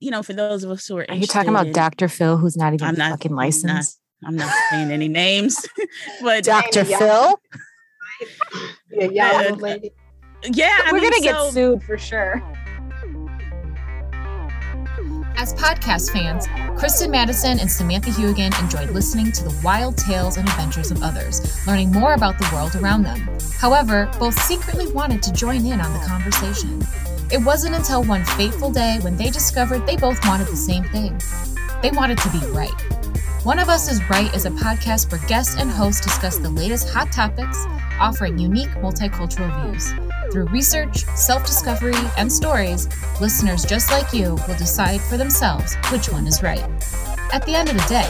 you know, for those of us who are, are you talking about in, Dr. Phil, who's not even I'm not, fucking licensed? I'm not, I'm not saying any names, but Dr. Phil. yeah, yeah, lady. Yeah, I we're mean, gonna so, get sued for sure. As podcast fans, Kristen Madison and Samantha Heuwagen enjoyed listening to the wild tales and adventures of others, learning more about the world around them. However, both secretly wanted to join in on the conversation. It wasn't until one fateful day when they discovered they both wanted the same thing. They wanted to be right. One of Us is Right is a podcast where guests and hosts discuss the latest hot topics, offering unique multicultural views. Through research, self discovery, and stories, listeners just like you will decide for themselves which one is right. At the end of the day,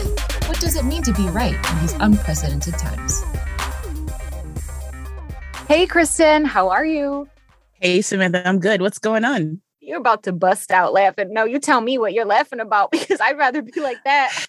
what does it mean to be right in these unprecedented times? Hey, Kristen, how are you? Hey, Samantha, I'm good. What's going on? You're about to bust out laughing. No, you tell me what you're laughing about because I'd rather be like that.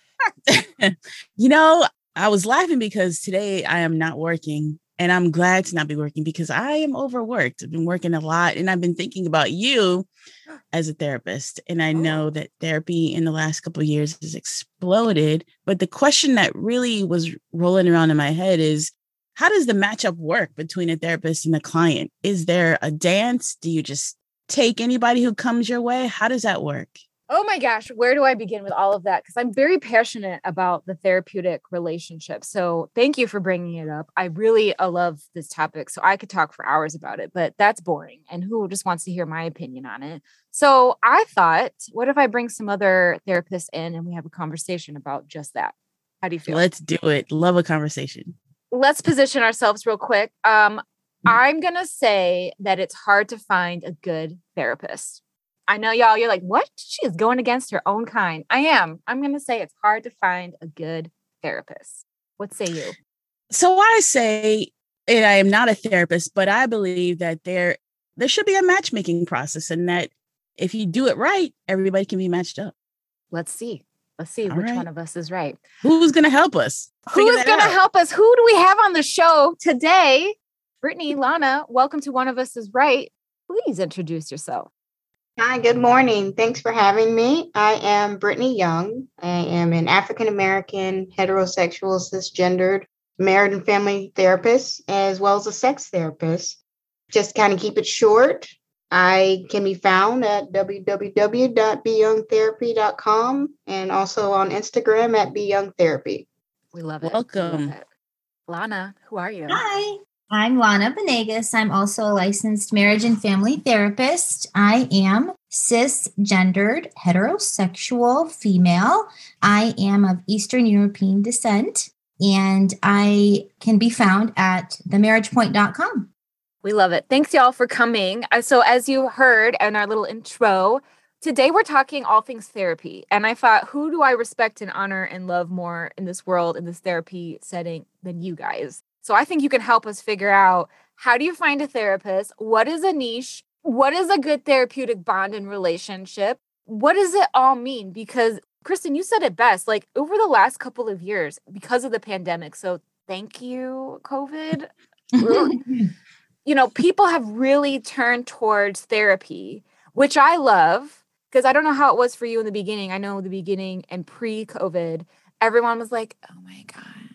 you know, I was laughing because today I am not working and I'm glad to not be working because I am overworked. I've been working a lot and I've been thinking about you as a therapist. And I know oh. that therapy in the last couple years has exploded. But the question that really was rolling around in my head is how does the matchup work between a therapist and a client? Is there a dance? Do you just take anybody who comes your way? How does that work? Oh my gosh, where do I begin with all of that? Because I'm very passionate about the therapeutic relationship. So thank you for bringing it up. I really uh, love this topic. So I could talk for hours about it, but that's boring. And who just wants to hear my opinion on it? So I thought, what if I bring some other therapists in and we have a conversation about just that? How do you feel? Let's do it. Love a conversation. Let's position ourselves real quick. Um, mm. I'm going to say that it's hard to find a good therapist I know y'all, you're like, what? She is going against her own kind. I am. I'm going to say it's hard to find a good therapist. What say you? So I say, and I am not a therapist, but I believe that there there should be a matchmaking process and that if you do it right, everybody can be matched up. Let's see. Let's see All which right. one of us is right. Who's going to help us? Who's going to help us? Who do we have on the show today? Brittany, Lana, welcome to One of Us is Right. Please introduce yourself. Hi, good morning. Thanks for having me. I am Brittany Young. I am an African American, heterosexual, cisgendered, married and family therapist, as well as a sex therapist. Just kind of keep it short. I can be found at www.byoungtherapy.com and also on Instagram at byoungtherapy. We love it. Welcome. Love it. Lana, who are you? Hi, I'm Lana Banegas. I'm also a licensed marriage and family therapist. I am cisgendered, heterosexual female. I am of Eastern European descent, and I can be found at themarriagepoint.com. We love it. Thanks, y'all, for coming. Uh, so, as you heard in our little intro, today we're talking all things therapy. And I thought, who do I respect and honor and love more in this world, in this therapy setting, than you guys? So I think you can help us figure out how do you find a therapist? What is a niche? What is a good therapeutic bond and relationship? What does it all mean? Because Kristen, you said it best. Like over the last couple of years, because of the pandemic. So thank you, COVID. you know, people have really turned towards therapy, which I love because I don't know how it was for you in the beginning. I know the beginning and pre COVID, everyone was like, oh my God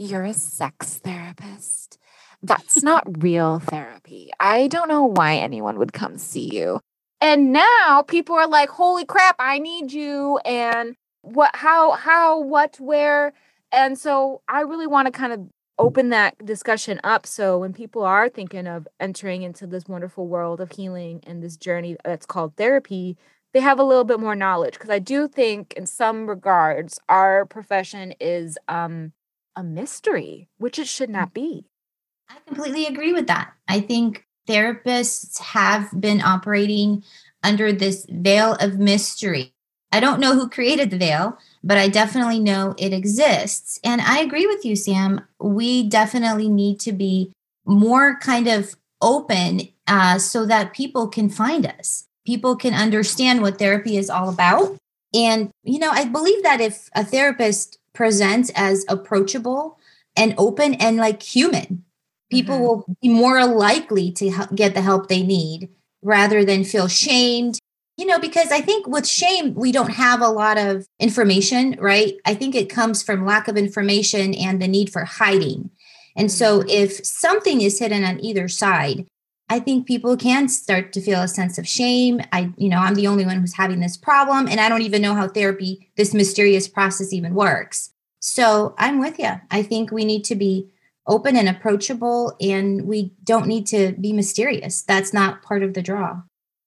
you're a sex therapist. That's not real therapy. I don't know why anyone would come see you. And now people are like, holy crap, I need you. And what, how, how, what, where. And so I really want to kind of open that discussion up. So when people are thinking of entering into this wonderful world of healing and this journey that's called therapy, they have a little bit more knowledge. Because I do think, in some regards, our profession is um, a mystery, which it should not be. I completely agree with that. I think therapists have been operating under this veil of mystery. I don't know who created the veil, but I definitely know it exists. And I agree with you, Sam. We definitely need to be more kind of open uh, so that people can find us. People can understand what therapy is all about. And, you know, I believe that if a therapist presents as approachable and open and like human, people mm-hmm. will be more likely to get the help they need rather than feel shamed. you know, because I think with shame, we don't have a lot of information, right? I think it comes from lack of information and the need for hiding. And so Mm-hmm. if something is hidden on either side, I think people can start to feel a sense of shame. I, you know, I'm the only one who's having this problem, and I don't even know how therapy, this mysterious process, even works. So I'm with you. I think we need to be open and approachable, and we don't need to be mysterious. That's not part of the draw.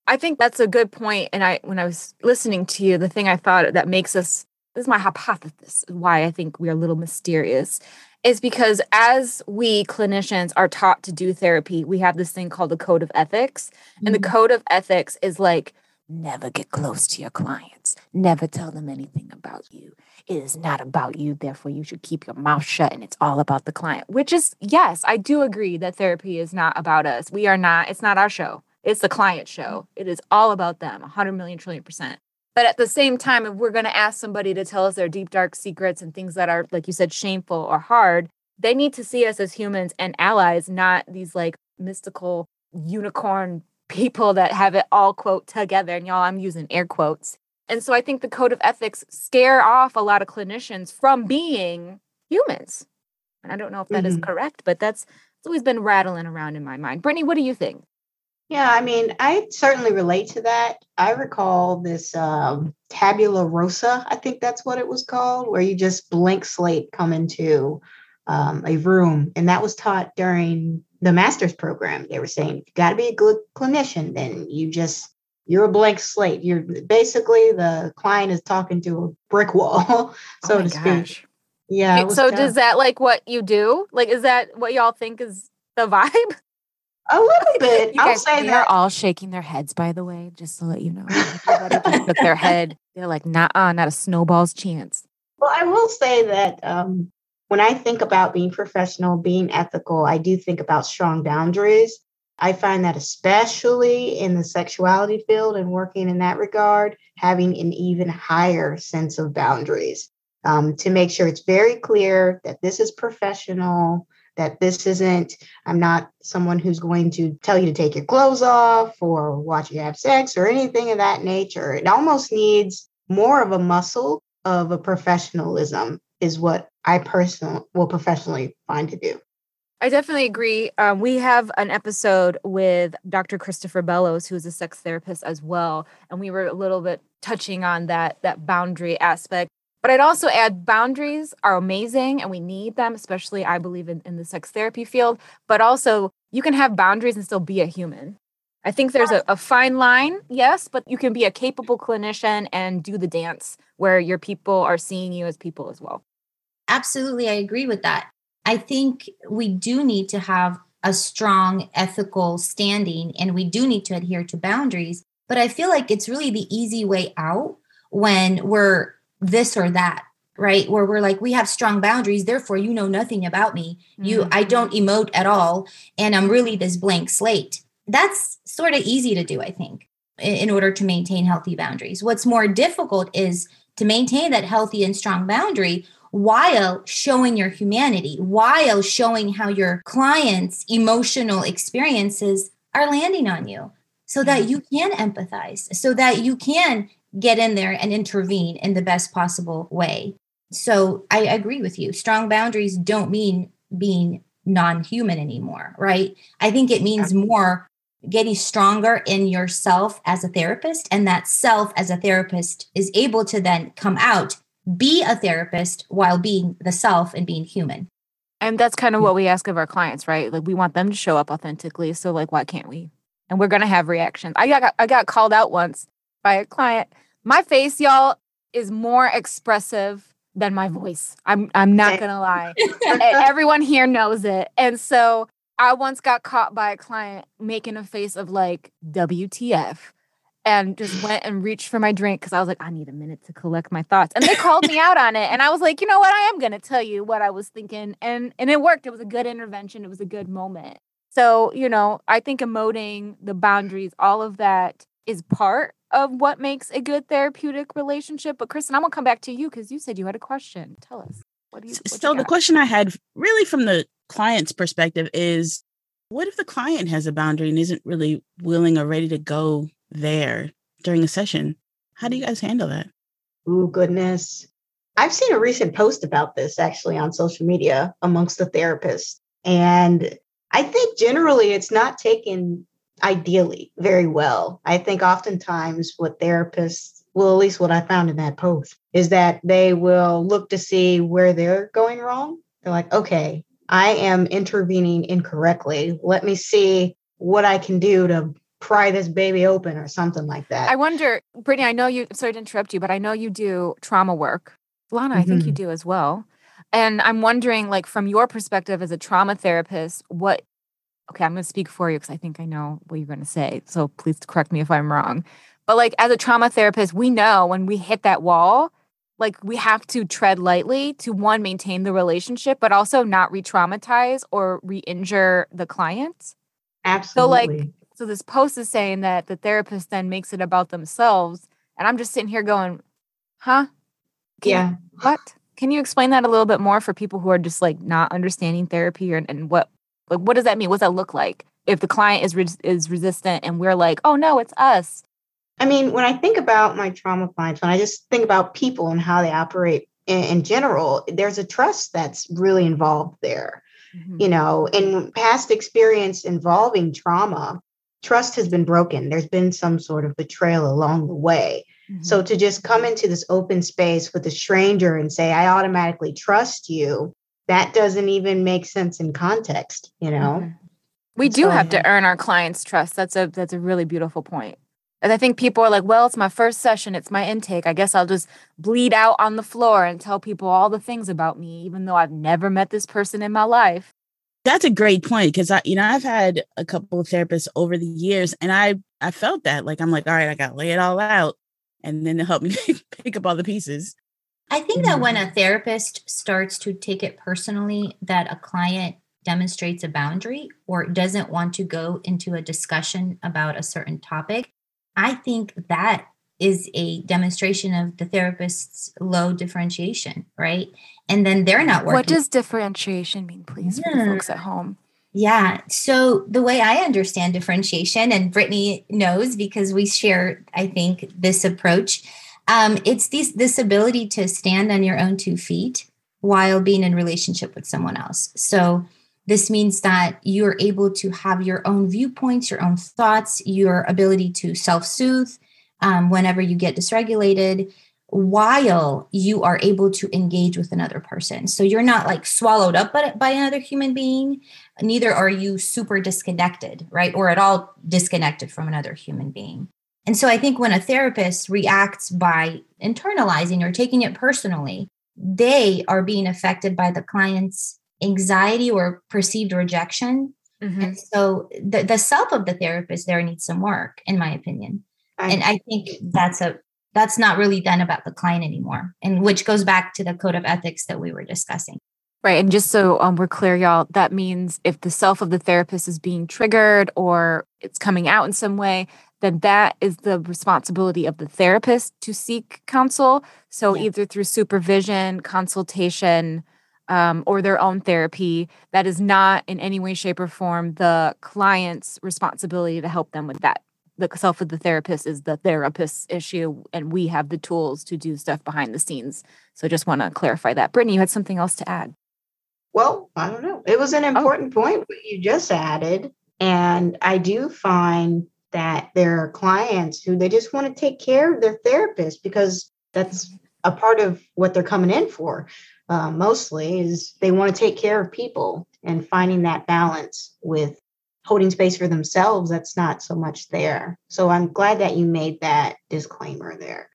I think that's a good point. And I, when I was listening to you, the thing I thought that makes us, this is my hypothesis, why I think we're a little mysterious, is because as we clinicians are taught to do therapy, we have this thing called the code of ethics. And the mm. code of ethics is like, never get close to your clients, never tell them anything about you. It is not about you. Therefore, you should keep your mouth shut and it's all about the client, which is, yes, I do agree that therapy is not about us. We are not, it's not our show. It's the client show. Mm. It is all about them, 100 million trillion percent. But at the same time, if we're going to ask somebody to tell us their deep, dark secrets and things that are, like you said, shameful or hard, they need to see us as humans and allies, not these like mystical unicorn people that have it all quote together. And y'all, I'm using air quotes. And so I think the code of ethics scare off a lot of clinicians from being humans. And I don't know if that is Mhm. correct, but that's it's always been rattling around in my mind. Brittany, what do you think? Yeah, I mean, I certainly relate to that. I recall this um, tabula rasa, I think that's what it was called, where you just blank slate come into um, a room. And that was taught during the master's program. They were saying, you got to be a good clinician, then you just, you're a blank slate. You're basically the client is talking to a brick wall, so oh to speak. gosh. Yeah. You- it was so tough. does that like what you do? Like is that what y'all think is the vibe? a little bit? You I'll guys, say they're all shaking their heads, by the way, just to let you know. Shook their head. They're like, nah, not a snowball's chance. Well, I will say that um, when I think about being professional, being ethical, I do think about strong boundaries. I find that especially in the sexuality field and working in that regard, having an even higher sense of boundaries um, to make sure it's very clear that this is professional, that this isn't, I'm not someone who's going to tell you to take your clothes off or watch you have sex or anything of that nature. It almost needs more of a muscle of a professionalism is what I personally will professionally find to do. I definitely agree. Um, we have an episode with Dr. Christopher Bellows, who's a sex therapist as well, and we were a little bit touching on that that boundary aspect. But I'd also add boundaries are amazing and we need them, especially I believe in, in the sex therapy field. But also, you can have boundaries and still be a human. I think there's a, a fine line, yes, but you can be a capable clinician and do the dance where your people are seeing you as people as well. Absolutely, I agree with that. I think we do need to have a strong ethical standing and we do need to adhere to boundaries. But I feel like it's really the easy way out when we're this or that, right? Where we're like, we have strong boundaries, therefore you know nothing about me. You I mm-hmm. don't emote at all, and I'm really this blank slate. That's sort of easy to do, I think, in, in order to maintain healthy boundaries. What's more difficult is to maintain that healthy and strong boundary while showing your humanity, while showing how your clients' emotional experiences are landing on you so that mm-hmm. you can empathize, so that you can get in there and intervene in the best possible way. So I agree with you. Strong boundaries don't mean being non human anymore, right? I think it means more getting stronger in yourself as a therapist, and that self as a therapist is able to then come out, be a therapist while being the self and being human. And that's kind of mm. what we ask of our clients, right? Like we want them to show up authentically. So like why can't we? And we're gonna have reactions. I got I got called out once by a client. My face, y'all, is more expressive than my voice. I'm I'm not eh. gonna lie. Everyone here knows it. And so I once got caught by a client making a face of like WTF and just went and reached for my drink because I was like, I need a minute to collect my thoughts. And they called me out on it. And I was like, you know what? I am gonna tell you what I was thinking. And and it worked. It was a good intervention. It was a good moment. So, you know, I think emoting, the boundaries, all of that is part of what makes a good therapeutic relationship. But Kristen, I'm gonna come back to you because you said you had a question. Tell us. What do you what you so the got? question I had really from the client's perspective is what if the client has a boundary and isn't really willing or ready to go there during a session. How do you mm. guys handle that? Oh, goodness. I've seen a recent post about this actually on social media amongst the therapists. And I think generally it's not taken ideally very well. I think oftentimes what therapists, well, at least what I found in that post, is that they will look to see where they're going wrong. They're like, okay, I am intervening incorrectly. Let me see what I can do to pry this baby open or something like that. I wonder, Brittany, I know you, sorry to interrupt you, but I know you do trauma work. Lana, mm-hmm. I think you mm-hmm. do as well. And I'm wondering, like, from your perspective as a trauma therapist, what, okay, I'm going to speak for you because I think I know what you're going to say. So please correct me if I'm wrong. But, like, as a trauma therapist, we know when we hit that wall, like, we have to tread lightly to one, maintain the relationship, but also not re traumatize or re injure the client. Absolutely. So, like, so this post is saying that the therapist then makes it about themselves. And I'm just sitting here going, huh? Can yeah. You, what? Can you explain that a little bit more for people who are just like not understanding therapy or, and what like what does that mean? What does that look like if the client is res- is resistant and we're like, oh no, it's us. I mean, when I think about my trauma clients, when I just think about people and how they operate in, in general, there's a trust that's really involved there. Mm-hmm. You know, in past experience involving trauma, trust has been broken. There's been some sort of betrayal along the way. Mm-hmm. So to just come into this open space with a stranger and say, I automatically trust you, that doesn't even make sense in context, you know? Mm-hmm. We do so, have to earn our clients' trust. That's a that's a really beautiful point. And I think people are like, well, it's my first session, it's my intake. I guess I'll just bleed out on the floor and tell people all the things about me, even though I've never met this person in my life. That's a great point because I, you know, I've had a couple of therapists over the years, and I I felt that like I'm like, all right, I got to lay it all out, and then to help me pick up all the pieces. I think that when mm-hmm. a therapist starts to take it personally that a client demonstrates a boundary or doesn't want to go into a discussion about a certain topic, I think that is a demonstration of the therapist's low differentiation, right? And then they're not working. What does differentiation mean, please, yeah. for the folks at home? Yeah. So the way I understand differentiation, and Brittany knows because we share, I think, this approach. Um, it's this this ability to stand on your own two feet while being in relationship with someone else. So this means that you're able to have your own viewpoints, your own thoughts, your ability to self-soothe um, whenever you get dysregulated while you are able to engage with another person. So you're not like swallowed up by, by another human being, neither are you super disconnected, right? Or at all disconnected from another human being. And so I think when a therapist reacts by internalizing or taking it personally, they are being affected by the client's anxiety or perceived rejection. Mm-hmm. And so the, the self of the therapist there needs some work, in my opinion. I, and I think that's a that's not really done about the client anymore and which goes back to the code of ethics that we were discussing right and just so um, we're clear y'all that means if the self of the therapist is being triggered or it's coming out in some way then that is the responsibility of the therapist to seek counsel so yeah. either through supervision consultation um, or their own therapy that is not in any way shape or form the client's responsibility to help them with that the self of the therapist is the therapist's issue and we have the tools to do stuff behind the scenes so just want to clarify that brittany you had something else to add well i don't know it was an oh. important oh. point what you just added and i do find that there are clients who they just want to take care of their therapist because that's a part of what they're coming in for uh, mostly is they want to take care of people and finding that balance with holding space for themselves, that's not so much there. So I'm glad that you made that disclaimer there.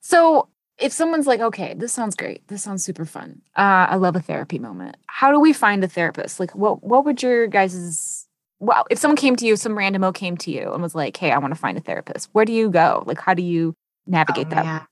So if someone's like, okay, this sounds great, this sounds super fun. Uh, I love a therapy moment. How do we find a therapist? Like, what what would your guys's well, if someone came to you, some randomo came to you and was like, hey, I want to find a therapist. Where do you go? Like, how do you navigate oh, that? Yeah.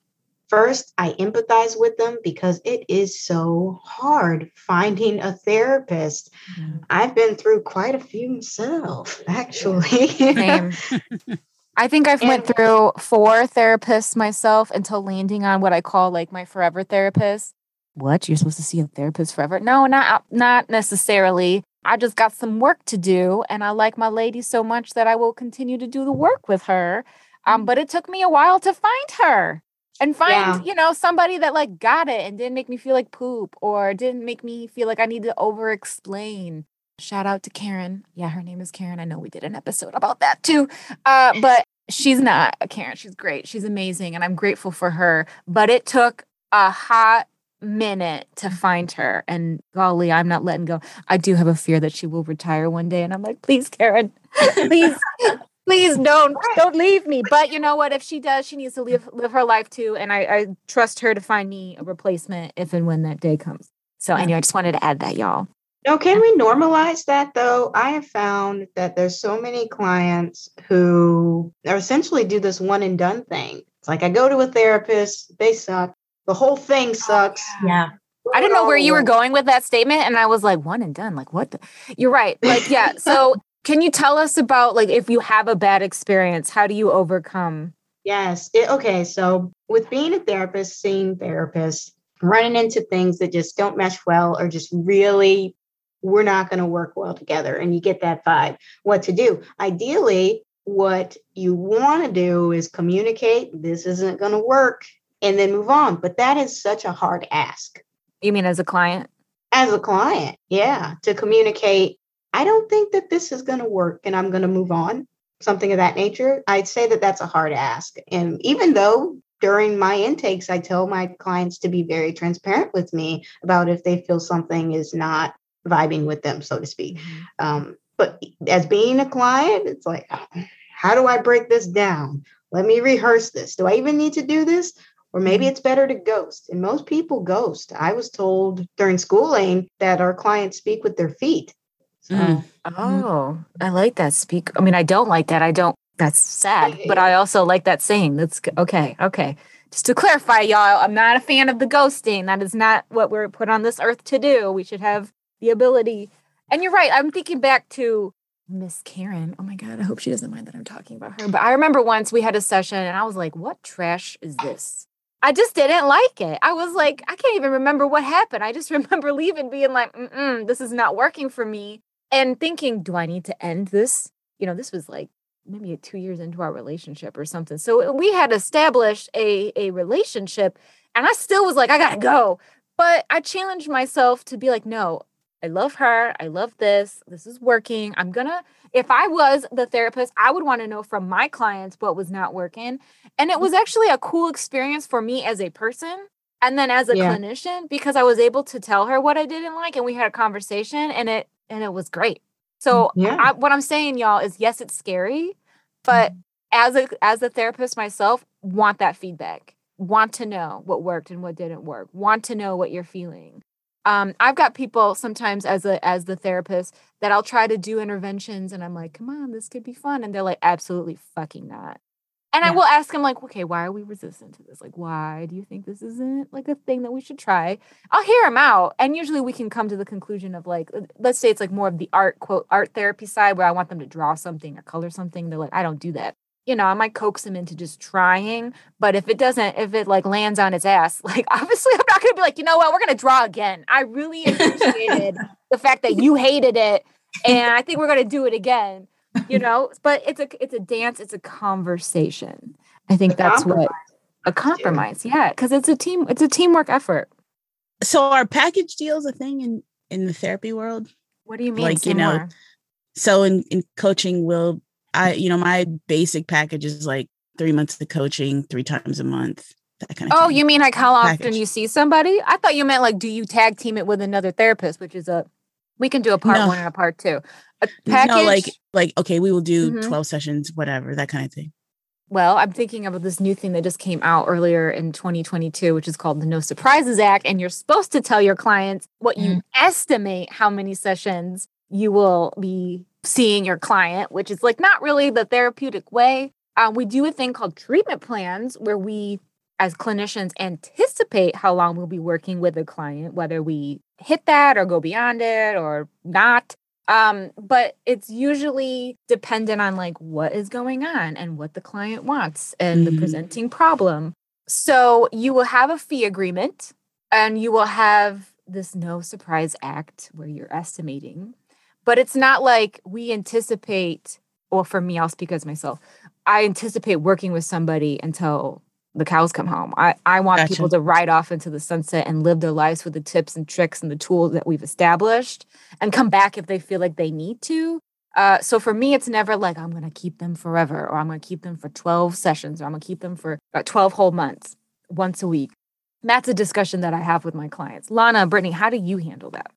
First, I empathize with them because it is so hard finding a therapist. Mm-hmm. I've been through quite a few myself, actually. Same. I think I've went through four therapists myself until landing on what I call like my forever therapist. What? You're supposed to see a therapist forever? No, not not necessarily. I just got some work to do and I like my lady so much that I will continue to do the work with her Um, but it took me a while to find her and find, Yeah. you know, somebody that like got it and didn't make me feel like poop or didn't make me feel like I need to over explain. Shout out to Karen. Yeah, her name is Karen. I know we did an episode about that too. Uh, but she's not a Karen. She's great. She's amazing. And I'm grateful for her. But it took a hot minute to find her. And golly, I'm not letting go. I do have a fear that she will retire one day. And I'm like, please, Karen, please, please don't don't leave me. But you know what? If she does, she needs to live live her life too. And I, I trust her to find me a replacement if and when that day comes. So anyway, I just wanted to add that, y'all. No, can we normalize that though? I have found that there's so many clients who are essentially do this one and done thing. It's like I go to a therapist, they suck. The whole thing oh, sucks. Yeah. I didn't know where you were going with that statement, and I was like, one and done. Like, what? The? You're right. Like, yeah. So, can you tell us about like if you have a bad experience, how do you overcome? Yes. It, okay. So with being a therapist, seeing therapists, running into things that just don't mesh well or just really we're not going to work well together and you get that vibe what to do ideally what you want to do is communicate this isn't going to work and then move on. But that is such a hard ask. You mean as a client? as a client yeah to communicate i don't think that this is going to work and i'm going to move on something of that nature. I'd say that that's a hard ask. And even though during my intakes i tell my clients to be very transparent with me about if they feel something is not vibing with them so to speak. Um, but as being a client it's like "Oh, how do i break this down? Let me rehearse this. Do i even need to do this or maybe it's better to ghost. And most people ghost. I was told during schooling that our clients speak with their feet. So, Mm. Oh, I like that. Speak. I mean, I don't like that. I don't. That's sad. But I also like that saying. That's okay. Okay. Just to clarify, y'all, I'm not a fan of the ghosting. That is not what we're put on this earth to do. We should have the ability. And you're right. I'm thinking back to Miss Karen. Oh my God. I hope she doesn't mind that I'm talking about her. But I remember once we had a session and I was like, what trash is this? I just didn't like it. I was like, I can't even remember what happened. I just remember leaving, being like, Mm-mm, this is not working for me. And thinking, do I need to end this? You know, this was like maybe two years into our relationship or something. So uh, we had established a, a relationship, and I still was like, I gotta go. But I challenged myself to be like, no, I love her. I love this. This is working. I'm gonna, if I was the therapist, I would want to know from my clients what was not working. And it mm-hmm. was actually a cool experience for me as a person and then as a Yeah. clinician because I was able to tell her what I didn't like and we had a conversation and it and it was great. Mm, so Yeah. I, what I'm saying y'all is yes it's scary mm-hmm. but as a as a therapist myself want that feedback. Want to know what worked and what didn't work. Want to know what you're feeling. Um, I've got people sometimes as a as the therapist that I'll try to do interventions and I'm like, come on, this could be fun. And they're like, absolutely fucking not. And I will ask them, like, okay, why are we resistant to this? Like, why do you think this isn't like a thing that we should try? I'll hear them out. And usually we can come to the conclusion of like, let's say it's like more of the art, quote, art therapy side where I want them to draw something or color something. They're like, I don't do that. You know, I might coax him into just trying. But if it doesn't, if it like lands on his ass, like obviously I'm not gonna be like, you know what, we're gonna draw again. I really appreciated the fact that you hated it. And I think we're gonna do it again. You know, but it's a it's a dance, it's a conversation. I think A that's what a compromise. Yeah, because it's a team, it's a teamwork effort. So are package deals a thing in in the therapy world? What do you mean? Like, you know, more. So in in coaching, will I you know my basic package is like three months of coaching, three times a month, that kind of. Oh, thing. you mean like how often package. you see somebody? I thought you meant like, do you tag team it with another therapist, which is a, we can do a part No. one and a part two. A package. no like like okay, we will do Mhm. twelve sessions, whatever that kind of thing. Well, I'm thinking about this new thing that just came out earlier in 2022, which is called the No Surprises Act. And you're supposed to tell your clients what you estimate how many sessions you will be seeing your client, which is like not really the therapeutic way. Um, we do a thing called treatment plans where we, as clinicians, anticipate how long we'll be working with a client, whether we hit that or go beyond it or not. Um, but it's usually dependent on like what is going on and what the client wants and the Mhm. presenting problem. So you will have a fee agreement and you will have this no surprise act where you're estimating. But it's not like we anticipate, or for me, I'll speak as myself. I anticipate working with somebody until the cows come home. I, I want Gotcha. people to ride off into the sunset and live their lives with the tips and tricks and the tools that we've established and come back if they feel like they need to. Uh, so for me, it's never like I'm going to keep them forever or I'm going to keep them for 12 sessions or I'm going to keep them for uh, 12 whole months once a week. That's a discussion that I have with my clients. Lana, Brittany, how do you handle that?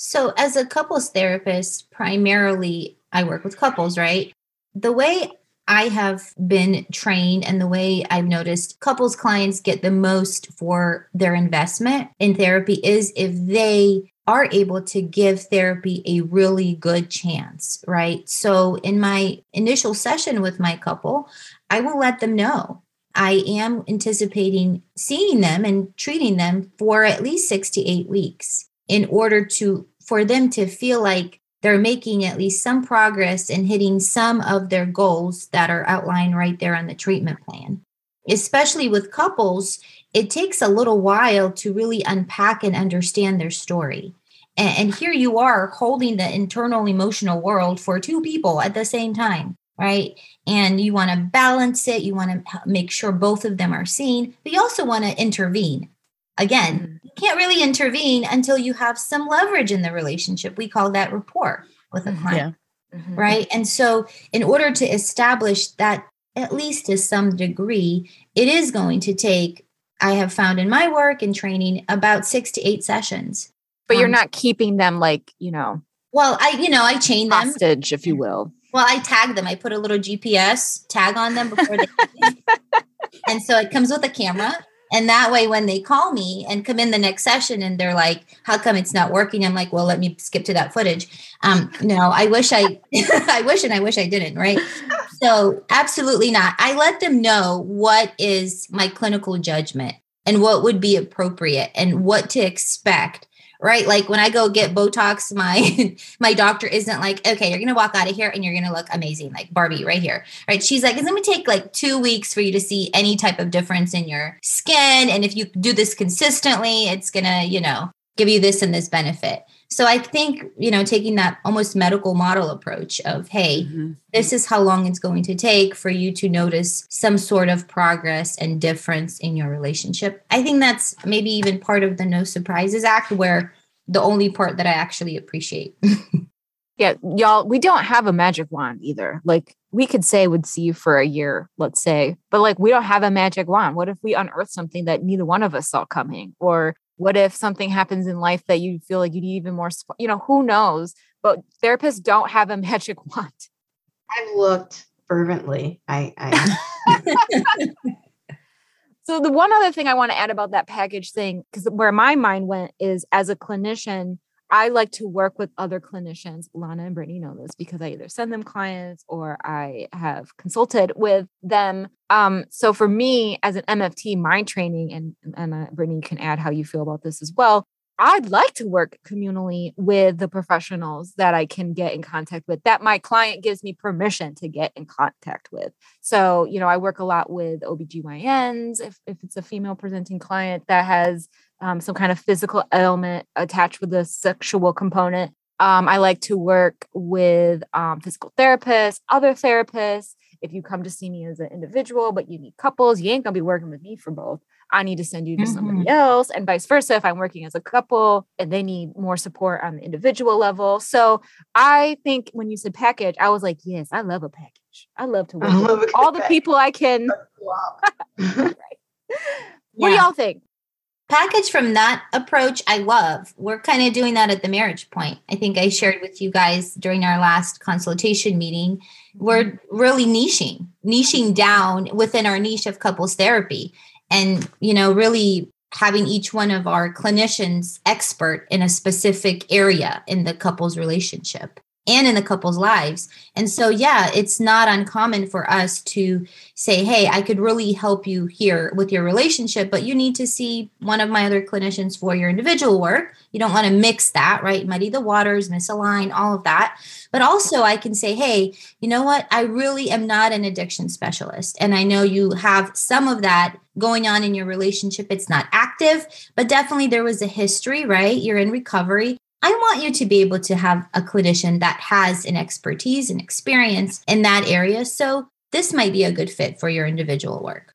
So, as a couples therapist, primarily I work with couples, right? The way I have been trained and the way I've noticed couples clients get the most for their investment in therapy is if they are able to give therapy a really good chance, right? So, in my initial session with my couple, I will let them know I am anticipating seeing them and treating them for at least six to eight weeks in order to for them to feel like they're making at least some progress and hitting some of their goals that are outlined right there on the treatment plan. Especially with couples, it takes a little while to really unpack and understand their story. And, and here you are holding the internal emotional world for two people at the same time, right? And you want to balance it, you want to make sure both of them are seen, but you also want to intervene. Again, you can't really intervene until you have some leverage in the relationship. We call that rapport with a client Yeah. Mhm. right? And so, in order to establish that, at least to some degree, it is going to take, I have found in my work and training, about six to eight sessions. But you're Um, not keeping them like, you know, Well, I, you know, I chain them. hostage, if you will. Well, I tag them. I put a little GPS tag on them before they leave. and so it comes with a camera. And that way, when they call me and come in the next session and they're like, how come it's not working? I'm like, well, let me skip to that footage. Um, no, I wish I, I wish and I wish I didn't, right? So, absolutely not. I let them know what is my clinical judgment and what would be appropriate and what to expect right? Like when i go get botox my my doctor isn't like okay you're gonna walk out of here and you're gonna look amazing like barbie right here right? She's like it's gonna take like two weeks for you to see any type of difference in your skin and if you do this consistently it's gonna you know give you this and this benefit so i think you know taking that almost medical model approach of hey Mhm. this is how long it's going to take for you to notice some sort of progress and difference in your relationship. I think that's maybe even part of the No Surprises Act, where the only part that I actually appreciate. Yeah, y'all, we don't have a magic wand either. Like we could say would see you for a year, let's say, but like we don't have a magic wand. What if we unearth something that neither one of us saw coming? Or what if something happens in life that you feel like you need even more, sp- you know, who knows? But therapists don't have a magic wand. I've looked fervently. I, I So the one other thing I want to add about that package thing, because where my mind went is as a clinician, I like to work with other clinicians. Lana and Brittany know this because I either send them clients or I have consulted with them. Um, so for me, as an MFT, my training, and and uh, Brittany can add how you feel about this as well. I'd like to work communally with the professionals that I can get in contact with, that my client gives me permission to get in contact with. So, you know, I work a lot with OBGYNs if, if it's a female presenting client that has um, some kind of physical ailment attached with a sexual component. Um, I like to work with um, physical therapists, other therapists. If you come to see me as an individual, but you need couples, you ain't gonna be working with me for both. I need to send you to somebody else, and vice versa. If I'm working as a couple and they need more support on the individual level. So I think when you said package, I was like, yes, I love a package. I love to work with love a good all the package. people I can. wow. What do y'all think? Package from that approach, I love. We're kind of doing that at the marriage point. I think I shared with you guys during our last consultation meeting. We're mm-hmm. really niching, niching down within our niche of couples therapy. And, you know, really having each one of our clinicians expert in a specific area in the couple's relationship and in the couple's lives. And so, yeah, it's not uncommon for us to say, hey, I could really help you here with your relationship, but you need to see one of my other clinicians for your individual work. You don't want to mix that, right? Muddy the waters, misalign, all of that. But also, I can say, hey, you know what? I really am not an addiction specialist. And I know you have some of that going on in your relationship. It's not active, but definitely there was a history, right? You're in recovery. I want you to be able to have a clinician that has an expertise and experience in that area. So this might be a good fit for your individual work?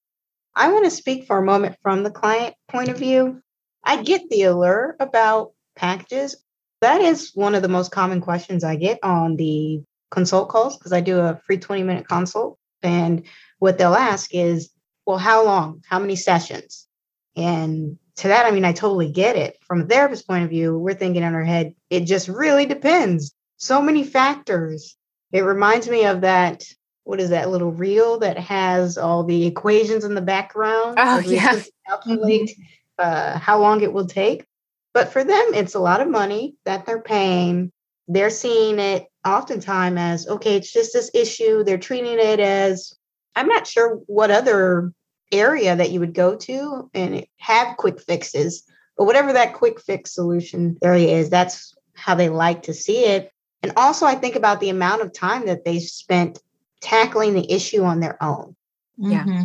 I want to speak for a moment from the client point of view. I get the allure about packages. That is one of the most common questions I get on the consult calls because I do a free 20 minute consult. And what they'll ask is, well, how long? How many sessions? And to that, I mean, I totally get it. From a therapist point of view, we're thinking in our head, it just really depends. So many factors. It reminds me of that what is that little reel that has all the equations in the background? Oh, yeah. Calculate uh, how long it will take. But for them, it's a lot of money that they're paying. They're seeing it oftentimes as okay, it's just this issue. They're treating it as I'm not sure what other area that you would go to and have quick fixes, but whatever that quick fix solution area is, that's how they like to see it. And also, I think about the amount of time that they spent tackling the issue on their own. Yeah. Mm-hmm.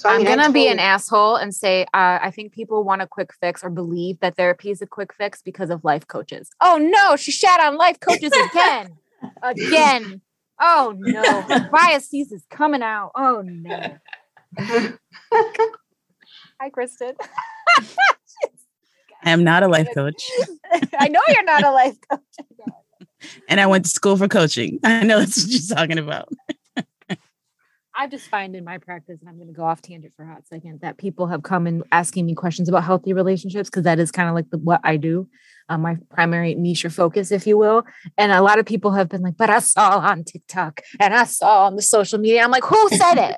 So, I am gonna totally- be an asshole and say uh, I think people want a quick fix or believe that therapy is a quick fix because of life coaches. Oh no, she shat on life coaches again, again. Oh no, biases is coming out. Oh no. Hi, Kristen. I am not a life coach. I know you're not a life coach. and I went to school for coaching. I know that's what you're talking about. I've just find in my practice, and I'm going to go off tangent for a hot second, that people have come and asking me questions about healthy relationships because that is kind of like the, what I do, um, my primary niche or focus, if you will. And a lot of people have been like, "But I saw on TikTok and I saw on the social media." I'm like, "Who said it?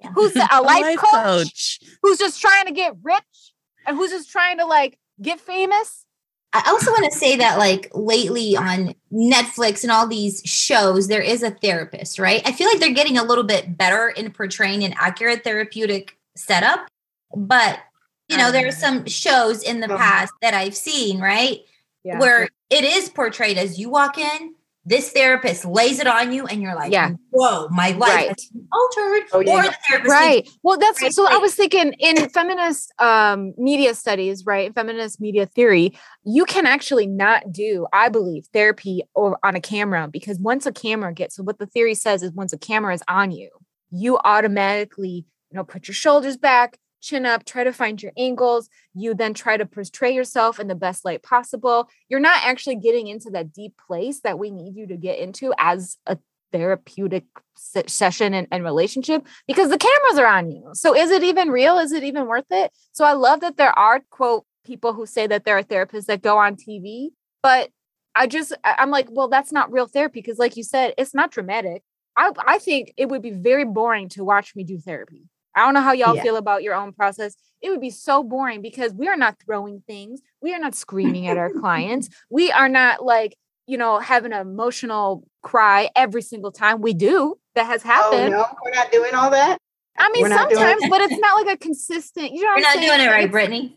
who's a life, life coach, coach who's just trying to get rich and who's just trying to like get famous?" I also want to say that, like, lately on Netflix and all these shows, there is a therapist, right? I feel like they're getting a little bit better in portraying an accurate therapeutic setup. But, you know, there are mm. some shows in the past that I've seen, right? Yeah. Where it is portrayed as you walk in, this therapist lays it on you and you're like, yeah. whoa, my life right. has been altered. Oh, yeah. Or the therapist right. Well, that's right. so I was thinking in feminist um, media studies, right? Feminist media theory, you can actually not do, I believe, therapy or on a camera because once a camera gets, so what the theory says is once a camera is on you, you automatically, you know, put your shoulders back, chin up, try to find your angles. You then try to portray yourself in the best light possible. You're not actually getting into that deep place that we need you to get into as a therapeutic session and, and, relationship because the cameras are on you. So is it even real? Is it even worth it? So I love that there are quote people who say that there are therapists that go on TV, but I just I'm like, well, that's not real therapy because like you said, it's not dramatic. I, I think it would be very boring to watch me do therapy. I don't know how y'all yeah. feel about your own process. It would be so boring because we are not throwing things. We are not screaming at our clients. We are not like, you know, having an emotional cry every single time we do. That has happened. Oh, no, we're not doing all that. I mean, sometimes, but it's not like a consistent. You know, you're not saying? doing it right, Brittany.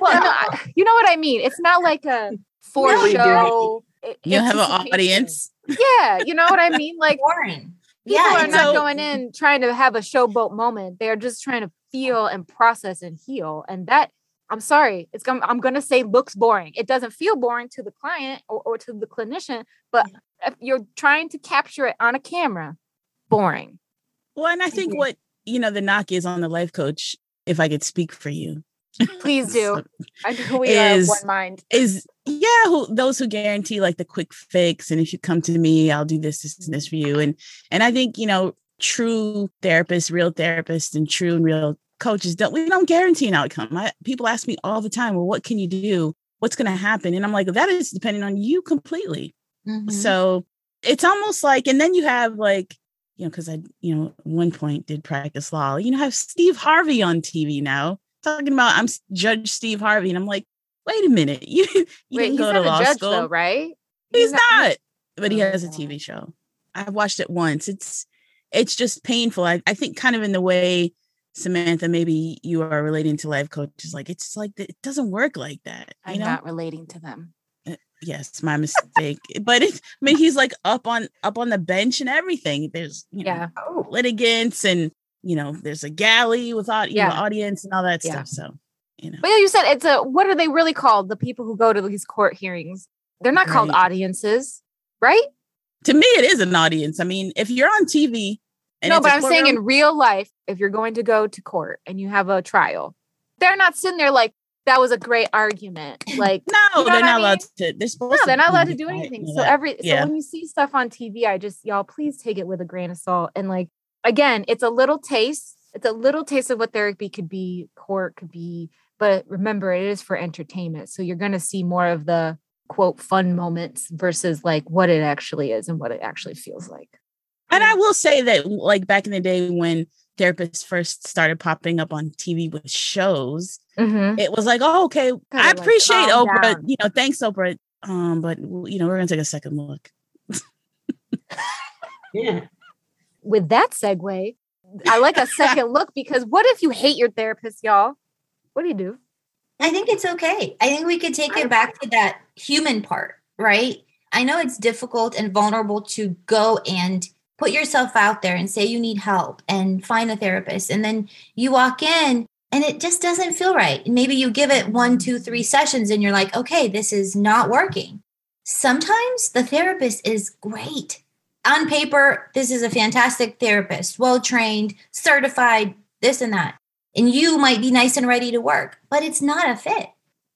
well, no, you know what I mean. It's not like a for no, show. You have an audience. Yeah, you know what I mean. Like boring. People yeah, are not so, going in trying to have a showboat moment. They're just trying to feel and process and heal. And that, I'm sorry, it's going I'm going to say looks boring. It doesn't feel boring to the client or, or to the clinician, but if you're trying to capture it on a camera, boring. Well, and I think mm-hmm. what, you know, the knock is on the life coach, if I could speak for you. Please do. I know we is, are one mind. Is yeah, who, those who guarantee like the quick fix, and if you come to me, I'll do this, this, and this for you. And and I think you know, true therapists, real therapists, and true and real coaches don't we don't guarantee an outcome. I, people ask me all the time, well, what can you do? What's going to happen? And I'm like, that is depending on you completely. Mm-hmm. So it's almost like, and then you have like, you know, because I, you know, at one point did practice law. You know, have Steve Harvey on TV now talking about I'm Judge Steve Harvey, and I'm like, wait a minute, you you Wait, didn't go to law judge, school, though, right? He's, he's not, not, but he has a TV show. I've watched it once. It's it's just painful. I, I think kind of in the way Samantha, maybe you are relating to life coaches. Like it's like it doesn't work like that. I'm know? not relating to them. Uh, yes, my mistake. but it, I mean, he's like up on up on the bench and everything. There's you know, yeah. litigants and you know, there's a galley with you yeah. know, audience and all that yeah. stuff. So you know. But yeah, you said it's a what are they really called? The people who go to these court hearings. They're not right. called audiences, right? To me, it is an audience. I mean, if you're on TV And no, but I'm saying in real life, if you're going to go to court and you have a trial, they're not sitting there like that was a great argument. Like no, you know they're what I not allowed to. They're supposed no, they're not allowed to do anything. you So every Yeah. so when you see stuff on TV, I just y'all please take it with a grain of salt. And like again, it's a little taste. It's a little taste of what therapy could be, court could be. But remember, it is for entertainment. So you're gonna see more of the quote fun moments versus like what it actually is and what it actually feels like. And I will say that, like back in the day when therapists first started popping up on TV with shows, Mhm. it was like, oh, okay, I like, appreciate calm Oprah. down. You know, thanks, Oprah. Um, but you know, we're gonna take a second look. Yeah. With that segue, I like a second look because what if you hate your therapist, y'all? What do you do? I think it's okay. I think we could take it back to that human part, right? I know it's difficult and vulnerable to go and put yourself out there and say you need help and find a therapist. And then you walk in and it just doesn't feel right. Maybe you give it one, two, three sessions and you're like, okay, this is not working. Sometimes the therapist is great. On paper, this is a fantastic therapist, well trained, certified, this and that. And you might be nice and ready to work, but it's not a fit.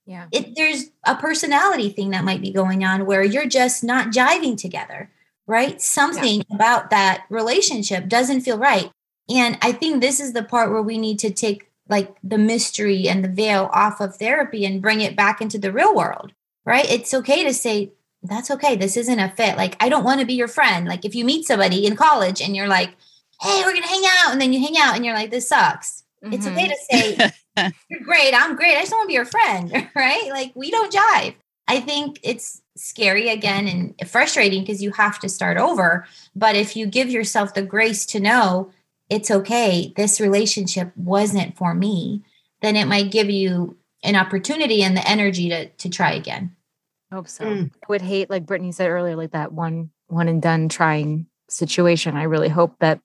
Yeah. it there's a personality thing that might be going on where you're just not jiving together right? Something about that relationship doesn't feel right. And i think this is the part where we need to take like the mystery and the veil off of therapy and bring it back into the real world right? It's okay to say that's okay this isn't a fit like i don't want to be your friend like if you meet somebody in college and you're like hey we're gonna hang out and then you hang out and you're like this sucks it's Mhm. okay to say you're great. I'm great. I just want to be your friend, right? Like we don't jive. I think it's scary again and frustrating because you have to start over. But if you give yourself the grace to know it's okay, this relationship wasn't for me, then it might give you an opportunity and the energy to to try again. Hope so. Mm. I would hate, like Brittany said earlier, like that one one and done trying situation. I really hope that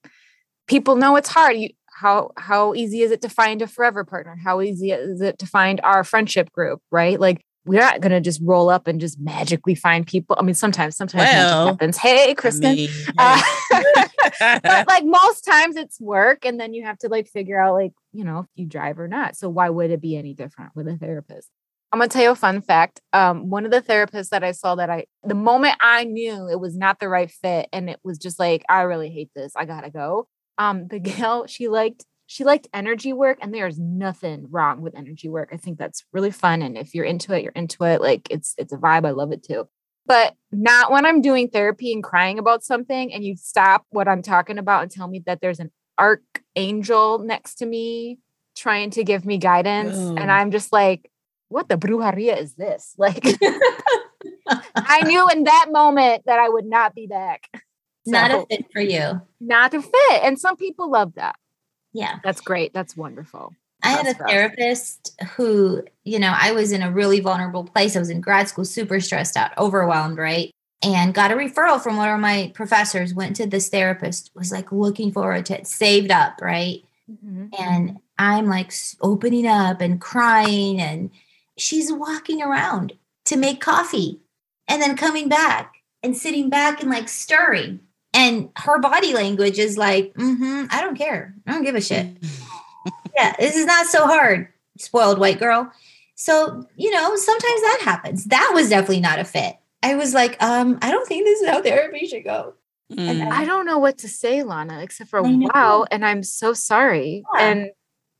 people know it's hard. You how how easy is it to find a forever partner? How easy is it to find our friendship group? Right? Like we're not gonna just roll up and just magically find people. I mean, sometimes sometimes magic Well, happens. Hey, I Kristen. mean, Uh, but like most times it's work and then you have to like figure out like you know if you drive or not so why would it be any different with a therapist i'm gonna tell you a fun fact um one of the therapists that i saw that i the moment i knew it was not the right fit and it was just like i really hate this i gotta go um the gal she liked she liked energy work and there's nothing wrong with energy work i think that's really fun and if you're into it you're into it like it's it's a vibe i love it too but not when I'm doing therapy and crying about something and you stop what I'm talking about and tell me that there's an archangel next to me trying to give me guidance. Oh. And I'm just like, what the brujeria is this? Like, I knew in that moment that I would not be back. Not a fit for you. not a fit. And some people love that. Yeah. That's great. That's wonderful. I had a therapist who, you know, I was in a really vulnerable place. I was in grad school, super stressed out, overwhelmed, right? And got a referral from one of my professors, went to this therapist, was like looking forward to it, saved up, right? Mhm. And I'm like opening up and crying, and she's walking around to make coffee and then coming back and sitting back and like stirring. And her body language is like, mm-hmm, I don't care. I don't give a shit yeah, this is not so hard, spoiled white girl. So, you know, sometimes that happens. That was definitely not a fit. I was like, um, I don't think this is how therapy should go. Mm. I don't know what to say, Lana, except for wow. And I'm so sorry. Yeah. And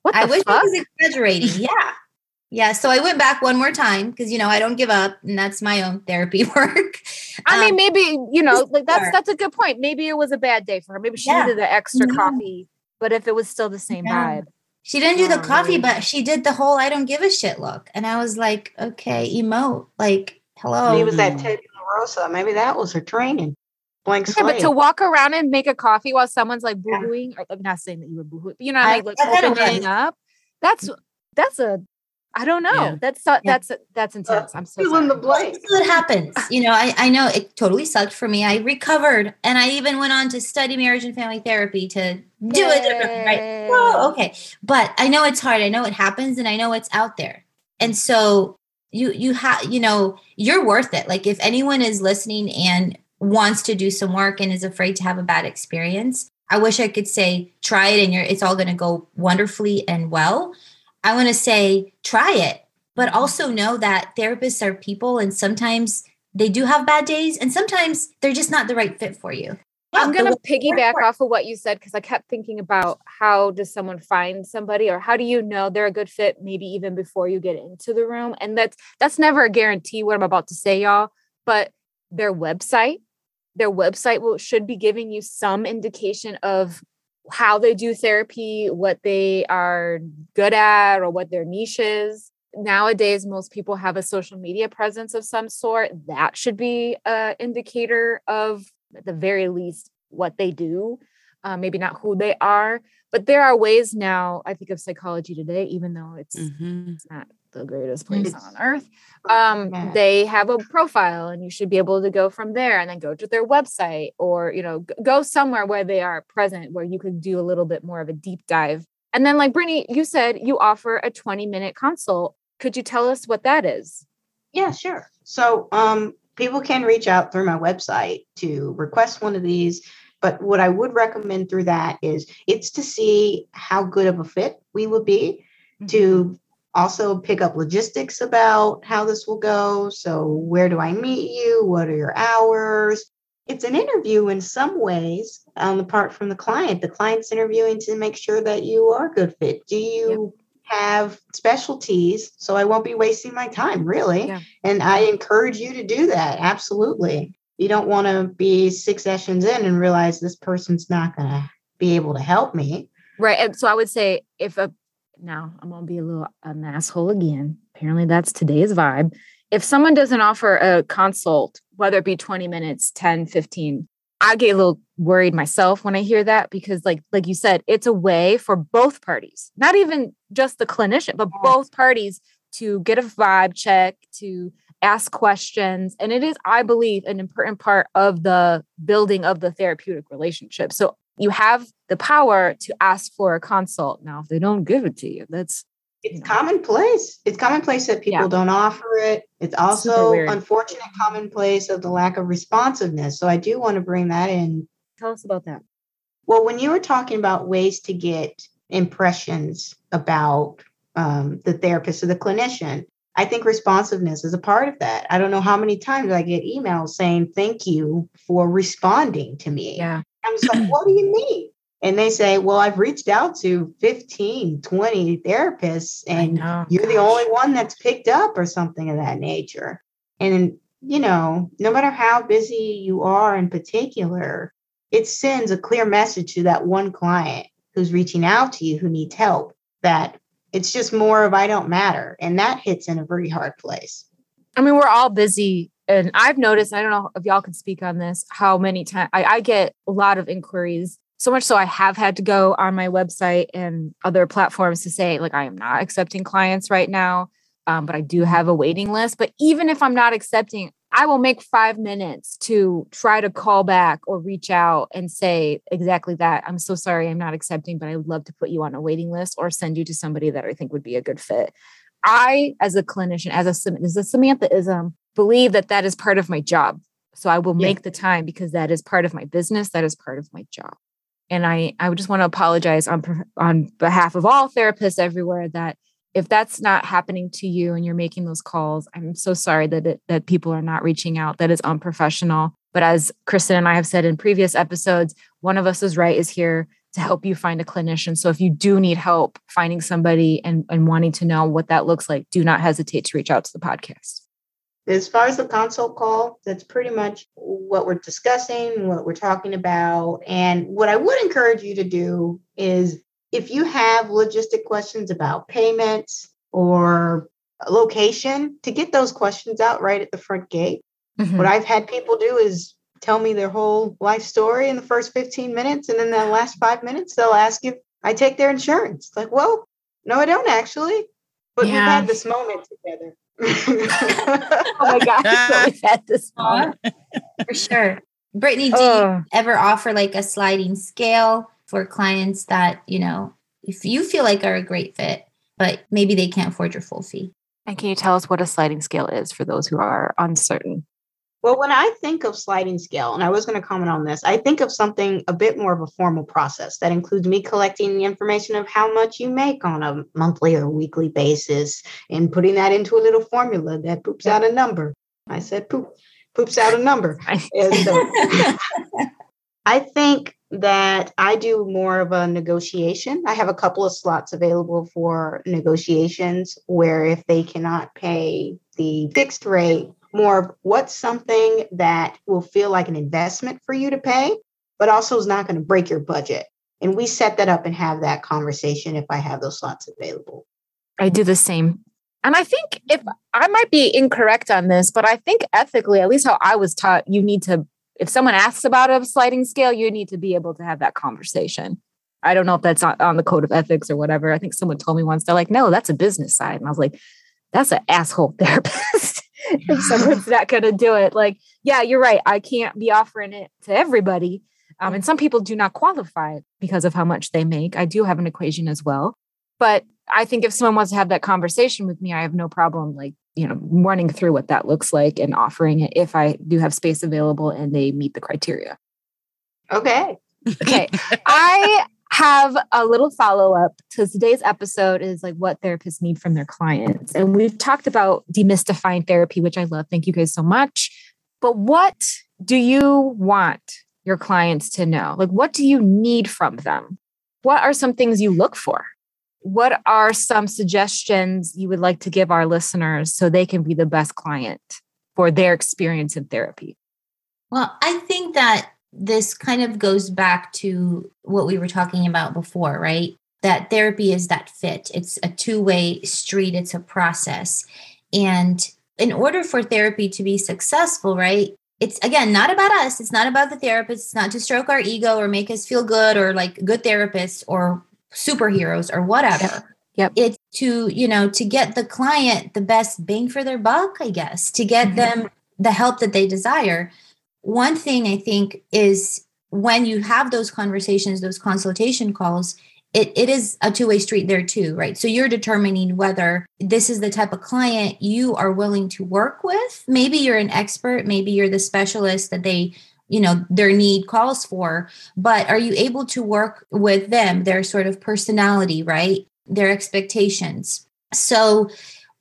what the I wish fuck? I was exaggerating. yeah. Yeah. So I went back one more time because, you know, I don't give up and that's my own therapy work. I mean, Um, maybe you know, like that's that's a good point. Maybe it was a bad day for her. Maybe she Yeah. needed the extra Yeah. coffee. But if it was still the same Yeah. vibe, she didn't do the Oh, coffee, but she did the whole I don't give a shit look. And I was like, okay, emote. Like, hello. Maybe it was that. tabula rasa. Maybe that was her training. Blank yeah, but to walk around and make a coffee while someone's like boohooing, or I'm not saying that you were boohooing, but you know, what I I- mean, like I opening up. That's that's a I don't know. Yeah. That's so, that's that's intense. I'm so Fill in the sorry. blank. It happens. You know, I, I know it totally sucked for me. I recovered and I even went on to study marriage and family therapy to do it right? Oh, okay. But I know it's hard. I know it happens and I know it's out there. And so you you have you know, you're worth it. Like if anyone is listening and wants to do some work and is afraid to have a bad experience, I wish I could say try it and you're it's all going to go wonderfully and well. I want to say try it, but also know that therapists are people and sometimes they do have bad days and sometimes they're just not the right fit for you. I'm going to piggyback off of what you said because I kept thinking about how does someone find somebody or how do you know they're a good fit maybe even before you get into the room and that's that's never a guarantee what I'm about to say y'all but their website their website will should be giving you some indication of how they do therapy, what they are good at or what their niche is. Nowadays most people have a social media presence of some sort. That should be an indicator of at the very least what they do. Uh, maybe not who they are but there are ways now i think of psychology today even though it's, mm-hmm. it's not the greatest place on earth um, they have a profile and you should be able to go from there and then go to their website or you know go somewhere where they are present where you could do a little bit more of a deep dive and then like brittany you said you offer a 20 minute consult could you tell us what that is? Yeah, sure. So um, people can reach out through my website to request one of these. But what I would recommend through that is it's to see how good of a fit we would be, mm-hmm. to also pick up logistics about how this will go. So, where do I meet you? What are your hours? It's an interview in some ways on the part from the client. The client's interviewing to make sure that you are a good fit. Do you have specialties so I won't be wasting my time, really. Yeah. And I encourage you to do that. Absolutely. You don't want to be six sessions in and realize this person's not going to be able to help me. Right. And so I would say if a now I'm going to be a little an asshole again. Apparently that's today's vibe. If someone doesn't offer a consult, whether it be 20 minutes, 10, 15, I get a little worried myself when I hear that because like like you said, it's a way for both parties, not even just the clinician, but both parties to get a vibe check, to ask questions. And it is, I believe, an important part of the building of the therapeutic relationship. So you have the power to ask for a consult. Now, if they don't give it to you, that's it's commonplace. It's commonplace that people yeah. don't offer it. It's also unfortunate commonplace of the lack of responsiveness. So I do want to bring that in. Tell us about that. Well, when you were talking about ways to get impressions about um, the therapist or the clinician, I think responsiveness is a part of that. I don't know how many times I get emails saying thank you for responding to me. Yeah. I'm just like, what do you mean? And they say, Well, I've reached out to 15, 20 therapists, and you're the only one that's picked up, or something of that nature. And, you know, no matter how busy you are in particular, it sends a clear message to that one client who's reaching out to you who needs help that it's just more of I don't matter. And that hits in a very hard place. I mean, we're all busy. And I've noticed, I don't know if y'all can speak on this, how many times I, I get a lot of inquiries so much so I have had to go on my website and other platforms to say, like, I am not accepting clients right now, um, but I do have a waiting list. But even if I'm not accepting, I will make five minutes to try to call back or reach out and say exactly that. I'm so sorry, I'm not accepting, but I would love to put you on a waiting list or send you to somebody that I think would be a good fit. I, as a clinician, as a, as a Samanthaism, believe that that is part of my job. So I will make the time because that is part of my business. That is part of my job and I I just want to apologize on on behalf of all therapists everywhere that if that's not happening to you and you're making those calls, I'm so sorry that it, that people are not reaching out. That is unprofessional. But as Kristen and I have said in previous episodes, one of us is right is here to help you find a clinician. So if you do need help finding somebody and, and wanting to know what that looks like, do not hesitate to reach out to the podcast. As far as the consult call, that's pretty much what we're discussing, what we're talking about. And what I would encourage you to do is if you have logistic questions about payments or location, to get those questions out right at the front gate. Mm-hmm. What I've had people do is tell me their whole life story in the first 15 minutes. And then the last five minutes, they'll ask if I take their insurance. It's like, well, no, I don't actually. But yeah. we've had this moment together. Oh my gosh, so we've had this uh-huh. moment. For sure. Brittany, do oh. you ever offer like a sliding scale for clients that, you know, if you feel like are a great fit, but maybe they can't afford your full fee? And can you tell us what a sliding scale is for those who are uncertain? Well, when I think of sliding scale, and I was going to comment on this, I think of something a bit more of a formal process that includes me collecting the information of how much you make on a monthly or weekly basis and putting that into a little formula that poops out a number. I said poop, poops out a number. so, uh, I think that I do more of a negotiation. I have a couple of slots available for negotiations where if they cannot pay the fixed rate, more of what's something that will feel like an investment for you to pay, but also is not going to break your budget. And we set that up and have that conversation if I have those slots available. I do the same. And I think if I might be incorrect on this, but I think ethically, at least how I was taught, you need to, if someone asks about a sliding scale, you need to be able to have that conversation. I don't know if that's on, the code of ethics or whatever. I think someone told me once, they're like, no, that's a business side. And I was like, that's an asshole therapist. if someone's not going to do it. Like, yeah, you're right. I can't be offering it to everybody. Um, and some people do not qualify because of how much they make. I do have an equation as well. But I think if someone wants to have that conversation with me, I have no problem like, you know, running through what that looks like and offering it if I do have space available and they meet the criteria. Okay. Okay. I have a little follow up because today's episode is like what therapists need from their clients. And we've talked about demystifying therapy, which I love. Thank you guys so much. But what do you want your clients to know? Like, what do you need from them? What are some things you look for? What are some suggestions you would like to give our listeners so they can be the best client for their experience in therapy? Well, I think that this kind of goes back to what we were talking about before, right? That therapy is that fit. It's a two way street, it's a process. And in order for therapy to be successful, right? It's again not about us. It's not about the therapist. It's not to stroke our ego or make us feel good or like good therapists or superheroes or whatever. Yep. It's to, you know, to get the client the best bang for their buck, I guess, to get mm-hmm. them the help that they desire one thing I think is when you have those conversations, those consultation calls, it, it is a two-way street there too, right? So you're determining whether this is the type of client you are willing to work with. Maybe you're an expert, maybe you're the specialist that they you know their need calls for but are you able to work with them their sort of personality right their expectations so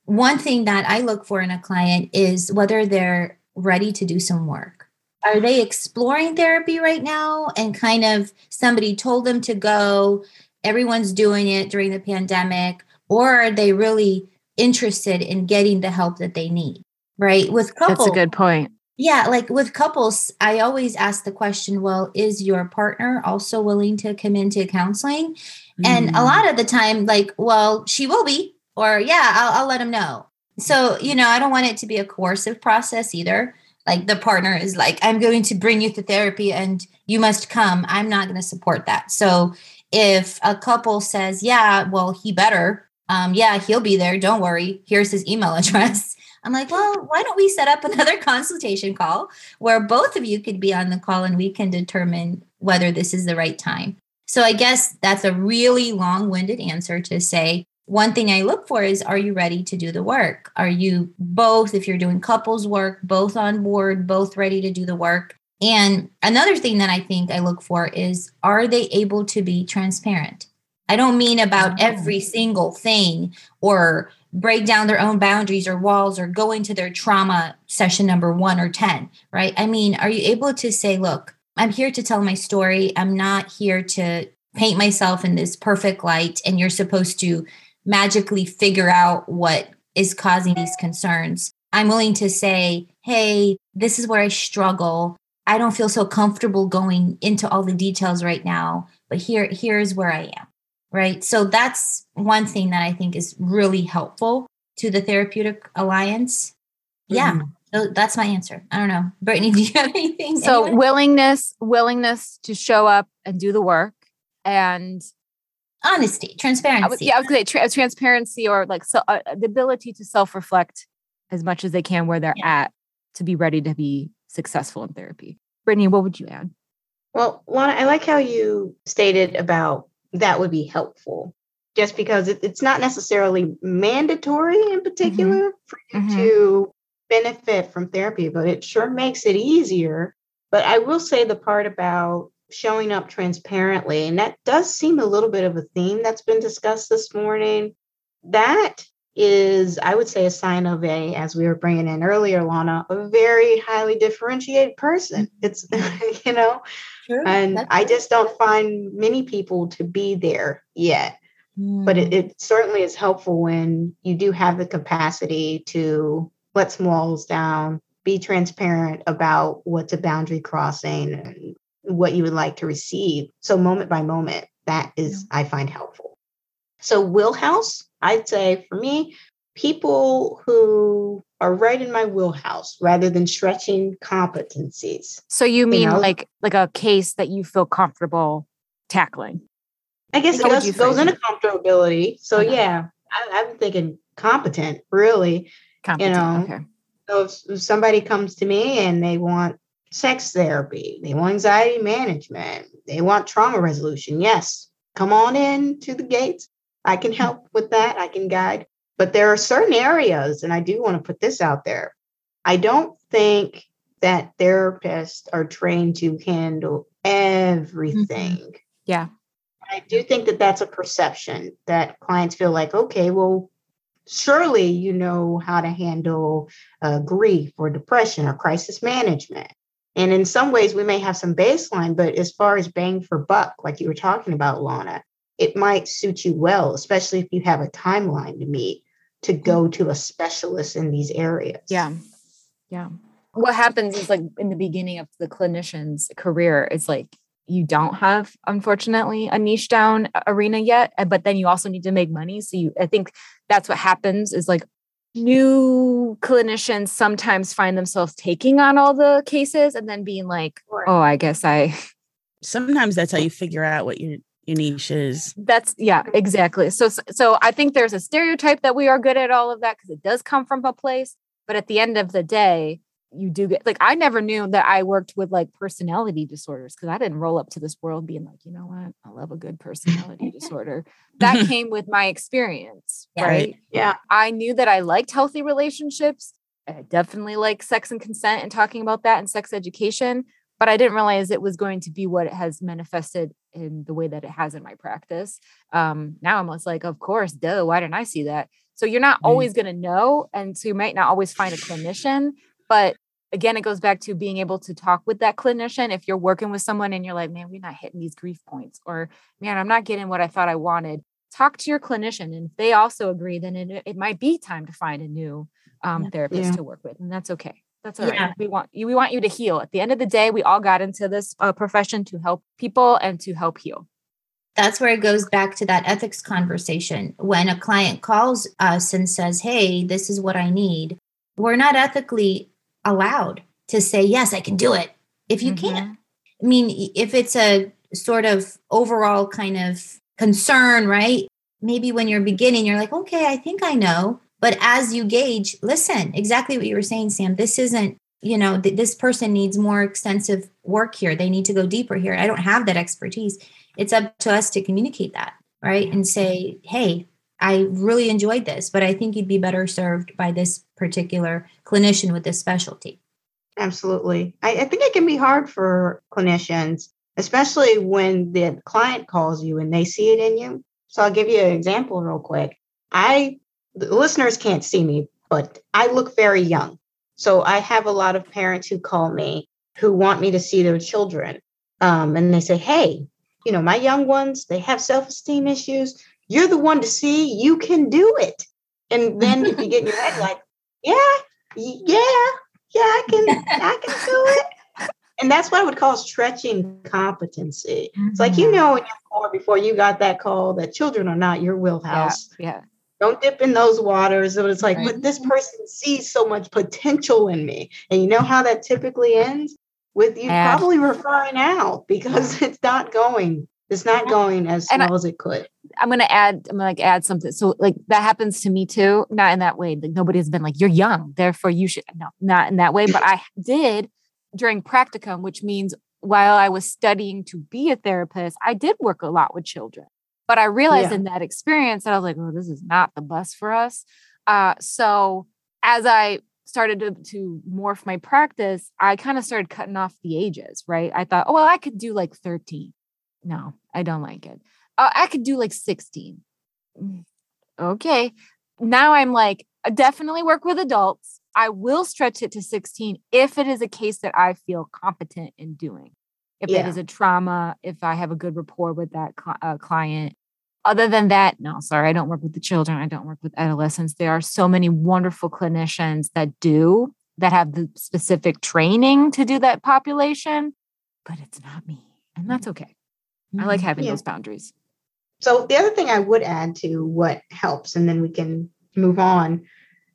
one thing that i look for in a client is whether they're ready to do some work are they exploring therapy right now? And kind of somebody told them to go everyone's doing it during the pandemic or are they really interested in getting the help that they need? Right? With couples that's a good point. Yeah like with couples i always ask the question well is your partner also willing to come into counseling? Mm. and a mm. lot of the time like well she will be or yeah I'll, I'll let him know. So you know i don't want it to be a coercive process either like the partner is like i'm going to bring you to therapy and you must come. I'm not going to support that. So if a couple says yeah well he better. Um, yeah he'll be there. Don't worry. Here's his email address. I'm like well why don't we set up another consultation call where both of you could be on the call and we can determine whether this is the right time? So i guess that's a really long-winded answer to say one thing I look for is are you ready to do the work? Are you both, if you're doing couples work, both on board, both ready to do the work? And another thing that I think I look for is are they able to be transparent? I don't mean about oh. every single thing or break down their own boundaries or walls or go into their trauma session number one or 10, right? I mean, are you able to say, look, I'm here to tell my story. I'm not here to paint myself in this perfect light, and you're supposed to magically figure out what is causing these concerns. I'm willing to say, hey, this is where I struggle. I don't feel so comfortable going into all the details right now, but here here's where I am. Right? So that's one thing that I think is really helpful to the therapeutic alliance. Yeah. Mm-hmm. So that's my answer. I don't know. Brittany, do you have anything? So anyone? willingness, willingness to show up and do the work and honesty, transparency. I was, yeah, I was going to say tra- transparency or like so, uh, the ability to self reflect as much as they can where they're yeah. at to be ready to be successful in therapy. Brittany, what would you add? Well, Lana, I like how you stated about that would be helpful just because it, it's not necessarily mandatory in particular mm-hmm. for you mm-hmm. to benefit from therapy, but it sure makes it easier. But I will say the part about showing up transparently, and that does seem a little bit of a theme that's been discussed this morning. That is, I would say, a sign of a, as we were bringing in earlier, Lana, a very highly differentiated person. It's, you know, True. and That's I just don't find many people to be there yet. Mm. But it, hmm. it certainly is helpful when you do have the capacity to let some walls down, be transparent about what's a boundary crossing and what you would like to receive. So, moment by moment, that is, yeah. I find helpful. So, wheelhouse, I'd say for me, people who are right in my wheelhouse rather than stretching competencies. So you mean you know? like like a case that you feel comfortable tackling? I guess it goes, goes into comfortability. So okay. yeah, I, am thinking competent, really. Competent, you know, okay. So if, if somebody comes to me and they want sex therapy, they want anxiety management, they want trauma resolution, yes, come on in to the gates. I can help with that. I can guide. But there are certain areas, and I do want to put this out there. I don't think that therapists are trained to handle everything. Mm-hmm. Yeah. I do think that that's a perception that clients feel like, okay, well, surely you know how to handle uh, grief or depression or crisis management. And in some ways, we may have some baseline, but as far as bang for buck, like you were talking about, Lana, it might suit you well, especially if you have a timeline to meet to go mm-hmm. to a specialist in these areas. Yeah. Yeah. What happens is like in the beginning of the clinician's career, it's like you don't have, unfortunately, a niche down arena yet, but then you also need to make money. So you, I think that's what happens is like new clinicians sometimes find themselves taking on all the cases and then being like, oh, I guess I. Sometimes that's how you figure out what your your niche is. That's yeah, exactly. So so I think there's a stereotype that we are good at all of that because it does come from a place. But at the end of the day, you do get like I never knew that I worked with like personality disorders because I didn't roll up to this world being like, you know what, I love a good personality disorder. That came with my experience, yeah, right? Yeah. I knew that I liked healthy relationships. I definitely like sex and consent and talking about that and sex education but I didn't realize it was going to be what it has manifested in the way that it has in my practice. Um, now I'm just like, of course, duh, why didn't I see that? So you're not always going to know. And so you might not always find a clinician, but again, it goes back to being able to talk with that clinician. If you're working with someone and you're like, man, we're not hitting these grief points, or man, I'm not getting what I thought I wanted, talk to your clinician. And if they also agree, then it, it might be time to find a new um, therapist yeah. to work with. And that's okay. That's all yeah. right. We want you. We want you to heal. At the end of the day, we all got into this uh, profession to help people and to help heal. That's where it goes back to that ethics conversation. When a client calls us and says, "Hey, this is what I need," we're not ethically allowed to say, "Yes, I can do it." If you mm-hmm. can't, I mean, if it's a sort of overall kind of concern, right? Maybe when you're beginning, you're like, "Okay, I think I know." But as you gauge, listen, exactly what you were saying, Sam. This isn't, you know, th- this person needs more extensive work here. They need to go deeper here. I don't have that expertise. It's up to us to communicate that, right? And say, hey, I really enjoyed this, but I think you'd be better served by this particular clinician with this specialty. Absolutely. I, I think it can be hard for clinicians, especially when the client calls you and they see it in you. So I'll give you an example real quick. I the listeners can't see me, but I look very young. So I have a lot of parents who call me who want me to see their children. Um, and they say, hey, you know, my young ones, they have self esteem issues. You're the one to see, you can do it. And then if you get in your head like, yeah, yeah, yeah, I can, I can do it. And that's what I would call stretching competency. It's like you mm-hmm. know in your core before you got that call that children are not your wheelhouse. Yeah. yeah don't dip in those waters. But it's like, right. but this person sees so much potential in me. And you know how that typically ends? With you and, probably referring out because it's not going. It's not going as well I, as it could. I'm gonna add, I'm gonna like add something. So like that happens to me too. Not in that way. Like nobody has been like, you're young, therefore you should no, not in that way. But I did during practicum, which means while I was studying to be a therapist, I did work a lot with children. But I realized yeah. in that experience that I was like, oh, this is not the bus for us. Uh, so as I started to, to morph my practice, I kind of started cutting off the ages, right? I thought, oh, well, I could do like 13. No, I don't like it. Uh, I could do like 16. Mm, okay. Now I'm like, I definitely work with adults. I will stretch it to 16 if it is a case that I feel competent in doing. If yeah. it is a trauma, if I have a good rapport with that cl- uh, client. Other than that, no, sorry, I don't work with the children. I don't work with adolescents. There are so many wonderful clinicians that do, that have the specific training to do that population, but it's not me. And that's okay. I like mm-hmm. having yeah. those boundaries. So, the other thing I would add to what helps, and then we can move on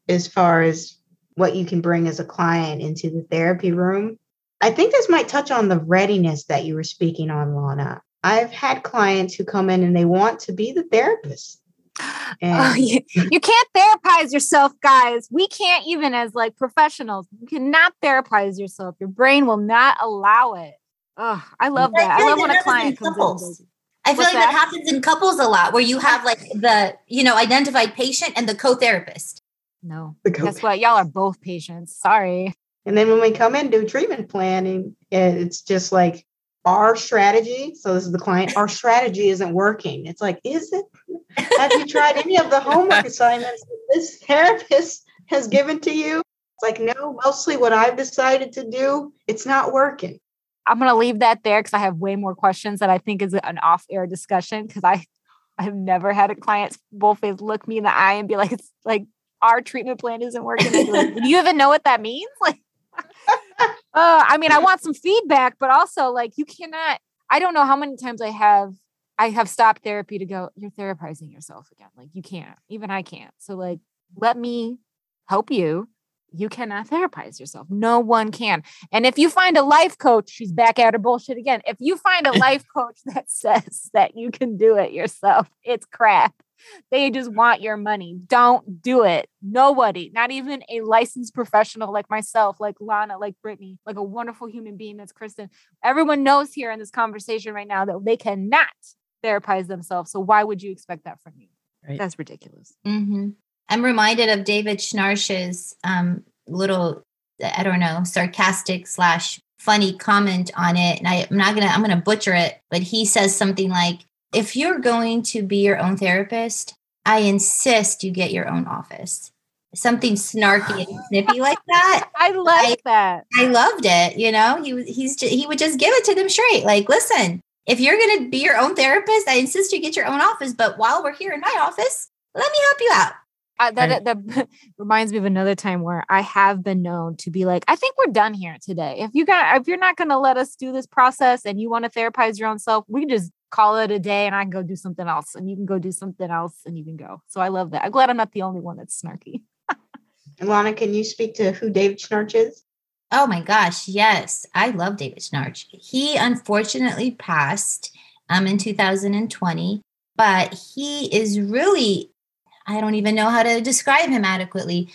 as far as what you can bring as a client into the therapy room. I think this might touch on the readiness that you were speaking on, Lana. I've had clients who come in and they want to be the therapist. Oh, and oh, you, you can't therapize yourself, guys. We can't even as like professionals. You cannot therapize yourself. Your brain will not allow it. Oh, I love that. I, I love when a client comes in. I feel What's like that? that happens in couples a lot where you have like the, you know, identified patient and the co-therapist. No. Guess what? Y'all are both patients. Sorry. And then when we come in do treatment planning, it's just like our strategy. So this is the client. Our strategy isn't working. It's like, is it? Have you tried any of the homework assignments this therapist has given to you? It's like, no, mostly what I've decided to do, it's not working. I'm going to leave that there because I have way more questions that I think is an off air discussion because I I've never had a client both face look me in the eye and be like, it's like our treatment plan isn't working. Like, Do you even know what that means? Like, uh, I mean, I want some feedback, but also like you cannot. I don't know how many times I have I have stopped therapy to go. You're therapizing yourself again. Like you can't. Even I can't. So like, let me help you you cannot therapize yourself. No one can. And if you find a life coach, she's back at her bullshit again. If you find a life coach that says that you can do it yourself, it's crap. They just want your money. Don't do it. Nobody, not even a licensed professional like myself, like Lana, like Brittany, like a wonderful human being that's Kristen. Everyone knows here in this conversation right now that they cannot therapize themselves. So why would you expect that from me? Right. That's ridiculous. Mm-hmm. I'm reminded of David Schnarch's um, little, I don't know, sarcastic slash funny comment on it. And I, I'm not gonna, I'm gonna butcher it, but he says something like, if you're going to be your own therapist, I insist you get your own office. Something snarky and snippy like that. I like that. I loved it. You know, he he's he would just give it to them straight. Like, listen, if you're going to be your own therapist, I insist you get your own office. But while we're here in my office, let me help you out. Uh, that that reminds me of another time where I have been known to be like, I think we're done here today. If you got, if you're not going to let us do this process and you want to therapize your own self, we can just call it a day and I can go do something else, and you can go do something else, and you can go. So I love that. I'm glad I'm not the only one that's snarky. Lana, can you speak to who David Schnarch is? Oh my gosh, yes, I love David Schnarch. He unfortunately passed um in 2020, but he is really I don't even know how to describe him adequately.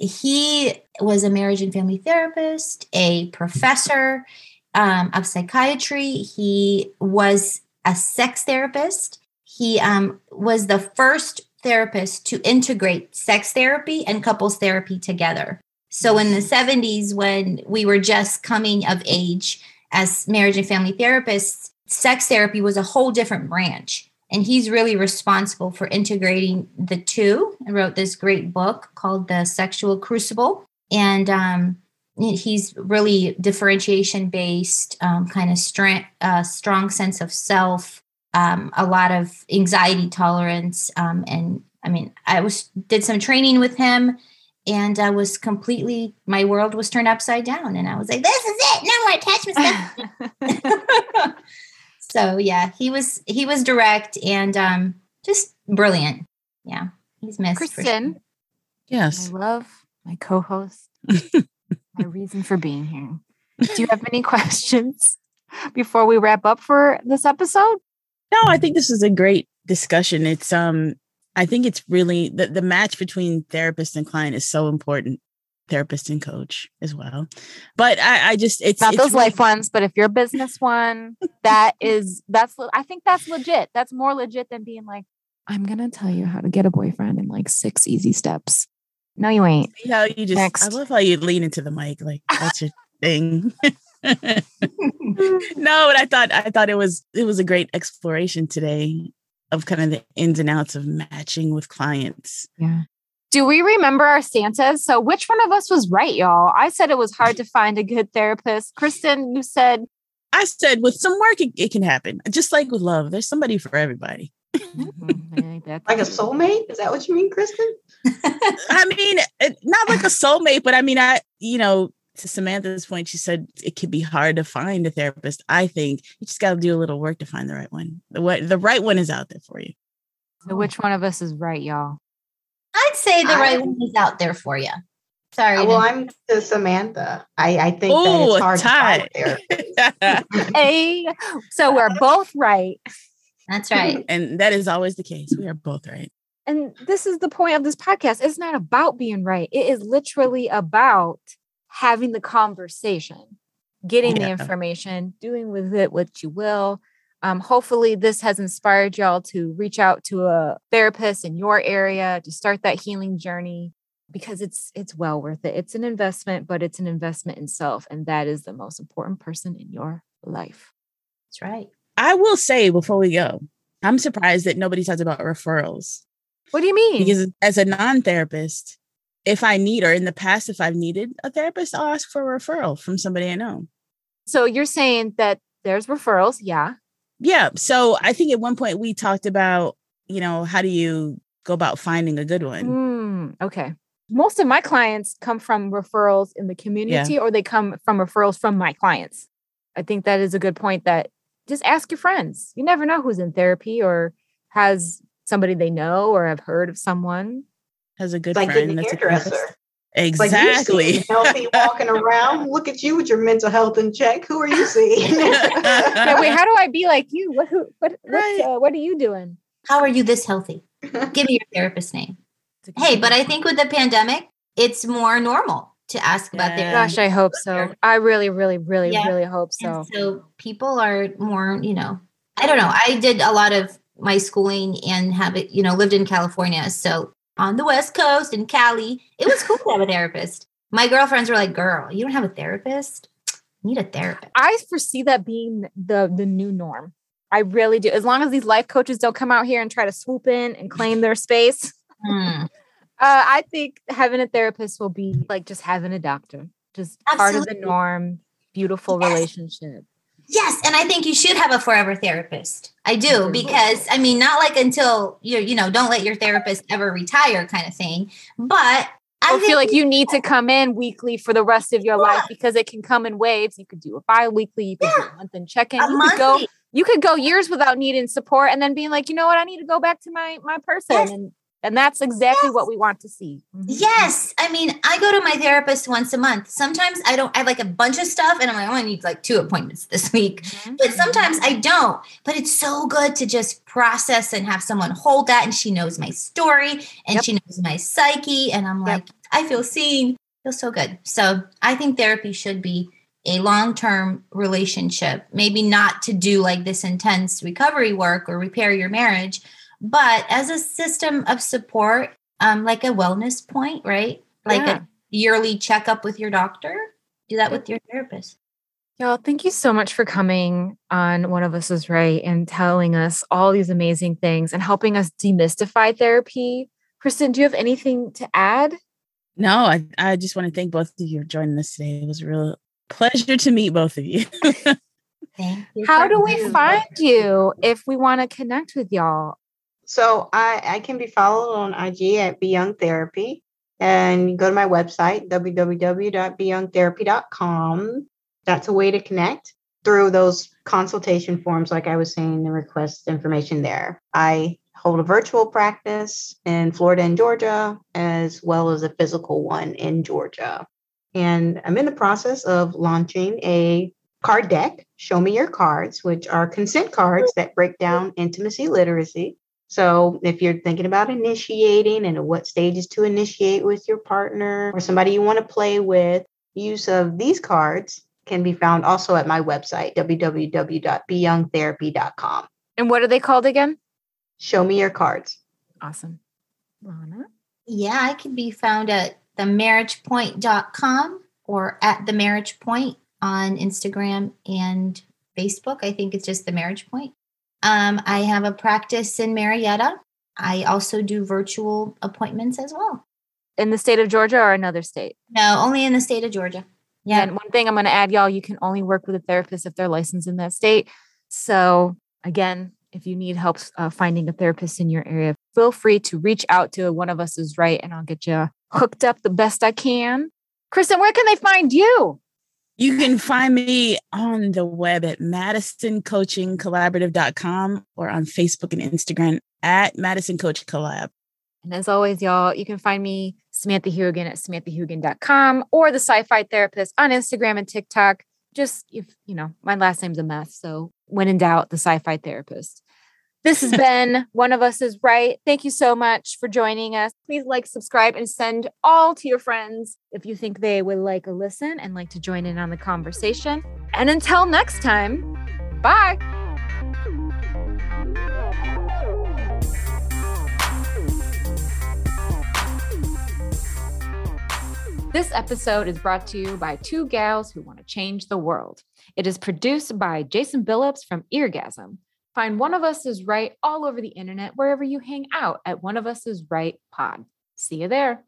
He was a marriage and family therapist, a professor um, of psychiatry. He was a sex therapist. He um, was the first therapist to integrate sex therapy and couples therapy together. So in the 70s, when we were just coming of age as marriage and family therapists, sex therapy was a whole different branch and he's really responsible for integrating the two. And wrote this great book called the sexual crucible. And um, he's really differentiation based um, kind of strength uh, strong sense of self um, a lot of anxiety tolerance um, and i mean i was did some training with him and i was completely my world was turned upside down. And i was like this is it. No more attachment stuff So yeah, he was he was direct and um just brilliant. Yeah, he's missed. Kristen, sure. yes, I love my co-host. my reason for being here. Do you have any questions before we wrap up for this episode? No, I think this is a great discussion. It's um I think it's really the, the match between therapist and client is so important therapist and coach as well. But I, I just it's not it's those really- life ones, but if you're a business one, that is that's I think that's legit. That's more legit than being like, I'm gonna tell you how to get a boyfriend in like six easy steps. No, you ain't. See how you just Next. I love how you lean into the mic like that's your thing. no, but I thought I thought it was it was a great exploration today of kind of the ins and outs of matching with clients. Yeah. Do we remember our Santas? So, which one of us was right, y'all? I said it was hard to find a good therapist. Kristen, you said, I said with some work it, it can happen. Just like with love, there's somebody for everybody. "Mm, that's- Like a soulmate? Is that what you mean, Kristen? I mean, it, not like a soulmate, but I mean, I, you know, to Samantha's point, she said it could be hard to find a therapist. I think you just got to do a little work to find the right one. The what the right one is out there for you. So, which one of us is right, y'all? I'd say the I- right one is out there for you. Sorry. Uh, well, to- I'm to Samantha. I, I think that it's hard to tie. find there. Hey, so we're both right. that's right. and that is always the case. We are both right. And this is the point of this podcast. It's not about being right, it is literally about having the conversation, getting the information, doing with it what you will. Um, hopefully, this has inspired y'all to reach out to a therapist in your area to start that healing journey because it's it's well worth it. It's an investment, but it's an investment in self, and that is the most important person in your life. That's right. I will say before we go, I'm surprised that nobody talks about referrals What do you mean? because as a non-therapist, if I need or in the past, if I've needed a therapist, I'll ask for a referral from somebody I know. so you're saying that there's referrals, yeah. Yeah. So I think at one point we talked about, you know, how do you go about finding a good one? Mm, okay. Most of my clients come from referrals in the community or they come from referrals from my clients. I think that is a good point that just ask your friends. You never know who's in therapy or has somebody they know or have heard of someone. Has a good Like friend that's a hairdresser. Therapist. Like you Exactly. healthy walking around. Look at you with your mental health in check. Who are you seeing? Yeah, wait, how do I be like you? What who what what, Right. uh, what are you doing? How are you this healthy? Give me your therapist name. Hey, but I think with the pandemic, it's more normal to ask about their gosh, I hope so. I really, really, really, Yeah. really hope And so. so people are more, you know, I don't know. I did a lot of my schooling and have it, you know, lived in California. So on the West Coast in Cali, it was cool to have a therapist. My girlfriends were like, girl, you don't have a therapist? You need a therapist. I foresee that being the the new norm. I really do. As long as these life coaches don't come out here and try to swoop in and claim their space, Hmm. uh, I think having a therapist will be like just having a doctor, just part of the norm. Beautiful Yes. relationship. Yes, and I think you should have a forever therapist. I do because I mean, not like until you you know, don't let your therapist ever retire, kind of thing. But I feel like you need to come in weekly for the rest of your Yeah. life because it can come in waves. You could do a bi-weekly, you could do a month and check-in. a You could go you could go years without needing support and then being like, you know what, I need to go back to my my person. Yes. And and that's exactly Yes. what we want to see. Mhm. Yes. I mean, I go to my therapist once a month. Sometimes I don't, I have like a bunch of stuff and I'm like, oh, I need like two appointments this week. Mhm. But sometimes I don't. But it's so good to just process and have someone hold that. And she knows my story and Yep. she knows my psyche. And I'm Yep. like, I feel seen. Feel so good. So I think therapy should be a long term relationship, maybe not to do like this intense recovery work or repair your marriage, but as a system of support, um, like a wellness point, right? Like Yeah. a yearly checkup with your doctor. Do that with your therapist. Y'all, thank you so much for coming on One of Us is Right and telling us all these amazing things and helping us demystify therapy. Kristen, do you have anything to add? No, I, I just want to thank both of you for joining us today. It was a real pleasure to meet both of you. Thank you. How do we find you if we want to connect with y'all? So I, I can be followed on IG at byoungtherapy. And go to my website, www.byoungtherapy.com. That's a way to connect through those consultation forms, like I was saying, and request information there. I hold a virtual practice in Florida and Georgia, as well as a physical one in Georgia. And I'm in the process of launching a card deck, Show Me Your Cards, which are consent cards that break down intimacy literacy. So if you're thinking about initiating and at what stages to initiate with your partner or somebody you want to play with, use of these cards can be found also at my website, www.byoungtherapy.com. And what are they called again? Show me your cards. Awesome. Lana? Yeah, I can be found at themarriagepoint.com or at the marriage point on Instagram and Facebook. I think it's just the marriage point. Um, I have a practice in Marietta. I also do virtual appointments as well. In the state of Georgia or another state? No, only in the state of Georgia. Yeah. And one thing I'm going to add, y'all, you can only work with a therapist if they're licensed in that state. So, again, if you need help uh, finding a therapist in your area, feel free to reach out to one of us is right and I'll get you hooked up the best I can. Kristen, where can they find you? You can find me on the web at madisoncoachingcollaborative.com or on Facebook and Instagram at Madison Coach Collab. And as always, y'all, you can find me, Samantha Heuwagen at samanthaheuwagen.com or the sci-fi therapist on Instagram and TikTok. Just if you know, my last name's a mess. So when in doubt, the sci-fi therapist. This has been One of Us is Right. Thank you so much for joining us. Please like, subscribe, and send all to your friends if you think they would like a listen and like to join in on the conversation. And until next time, bye. This episode is brought to you by two gals who want to change the world. It is produced by Jason Billups from Eargasm. Find One of Us is Right all over the internet, wherever you hang out at One of Us is Right Pod. See you there.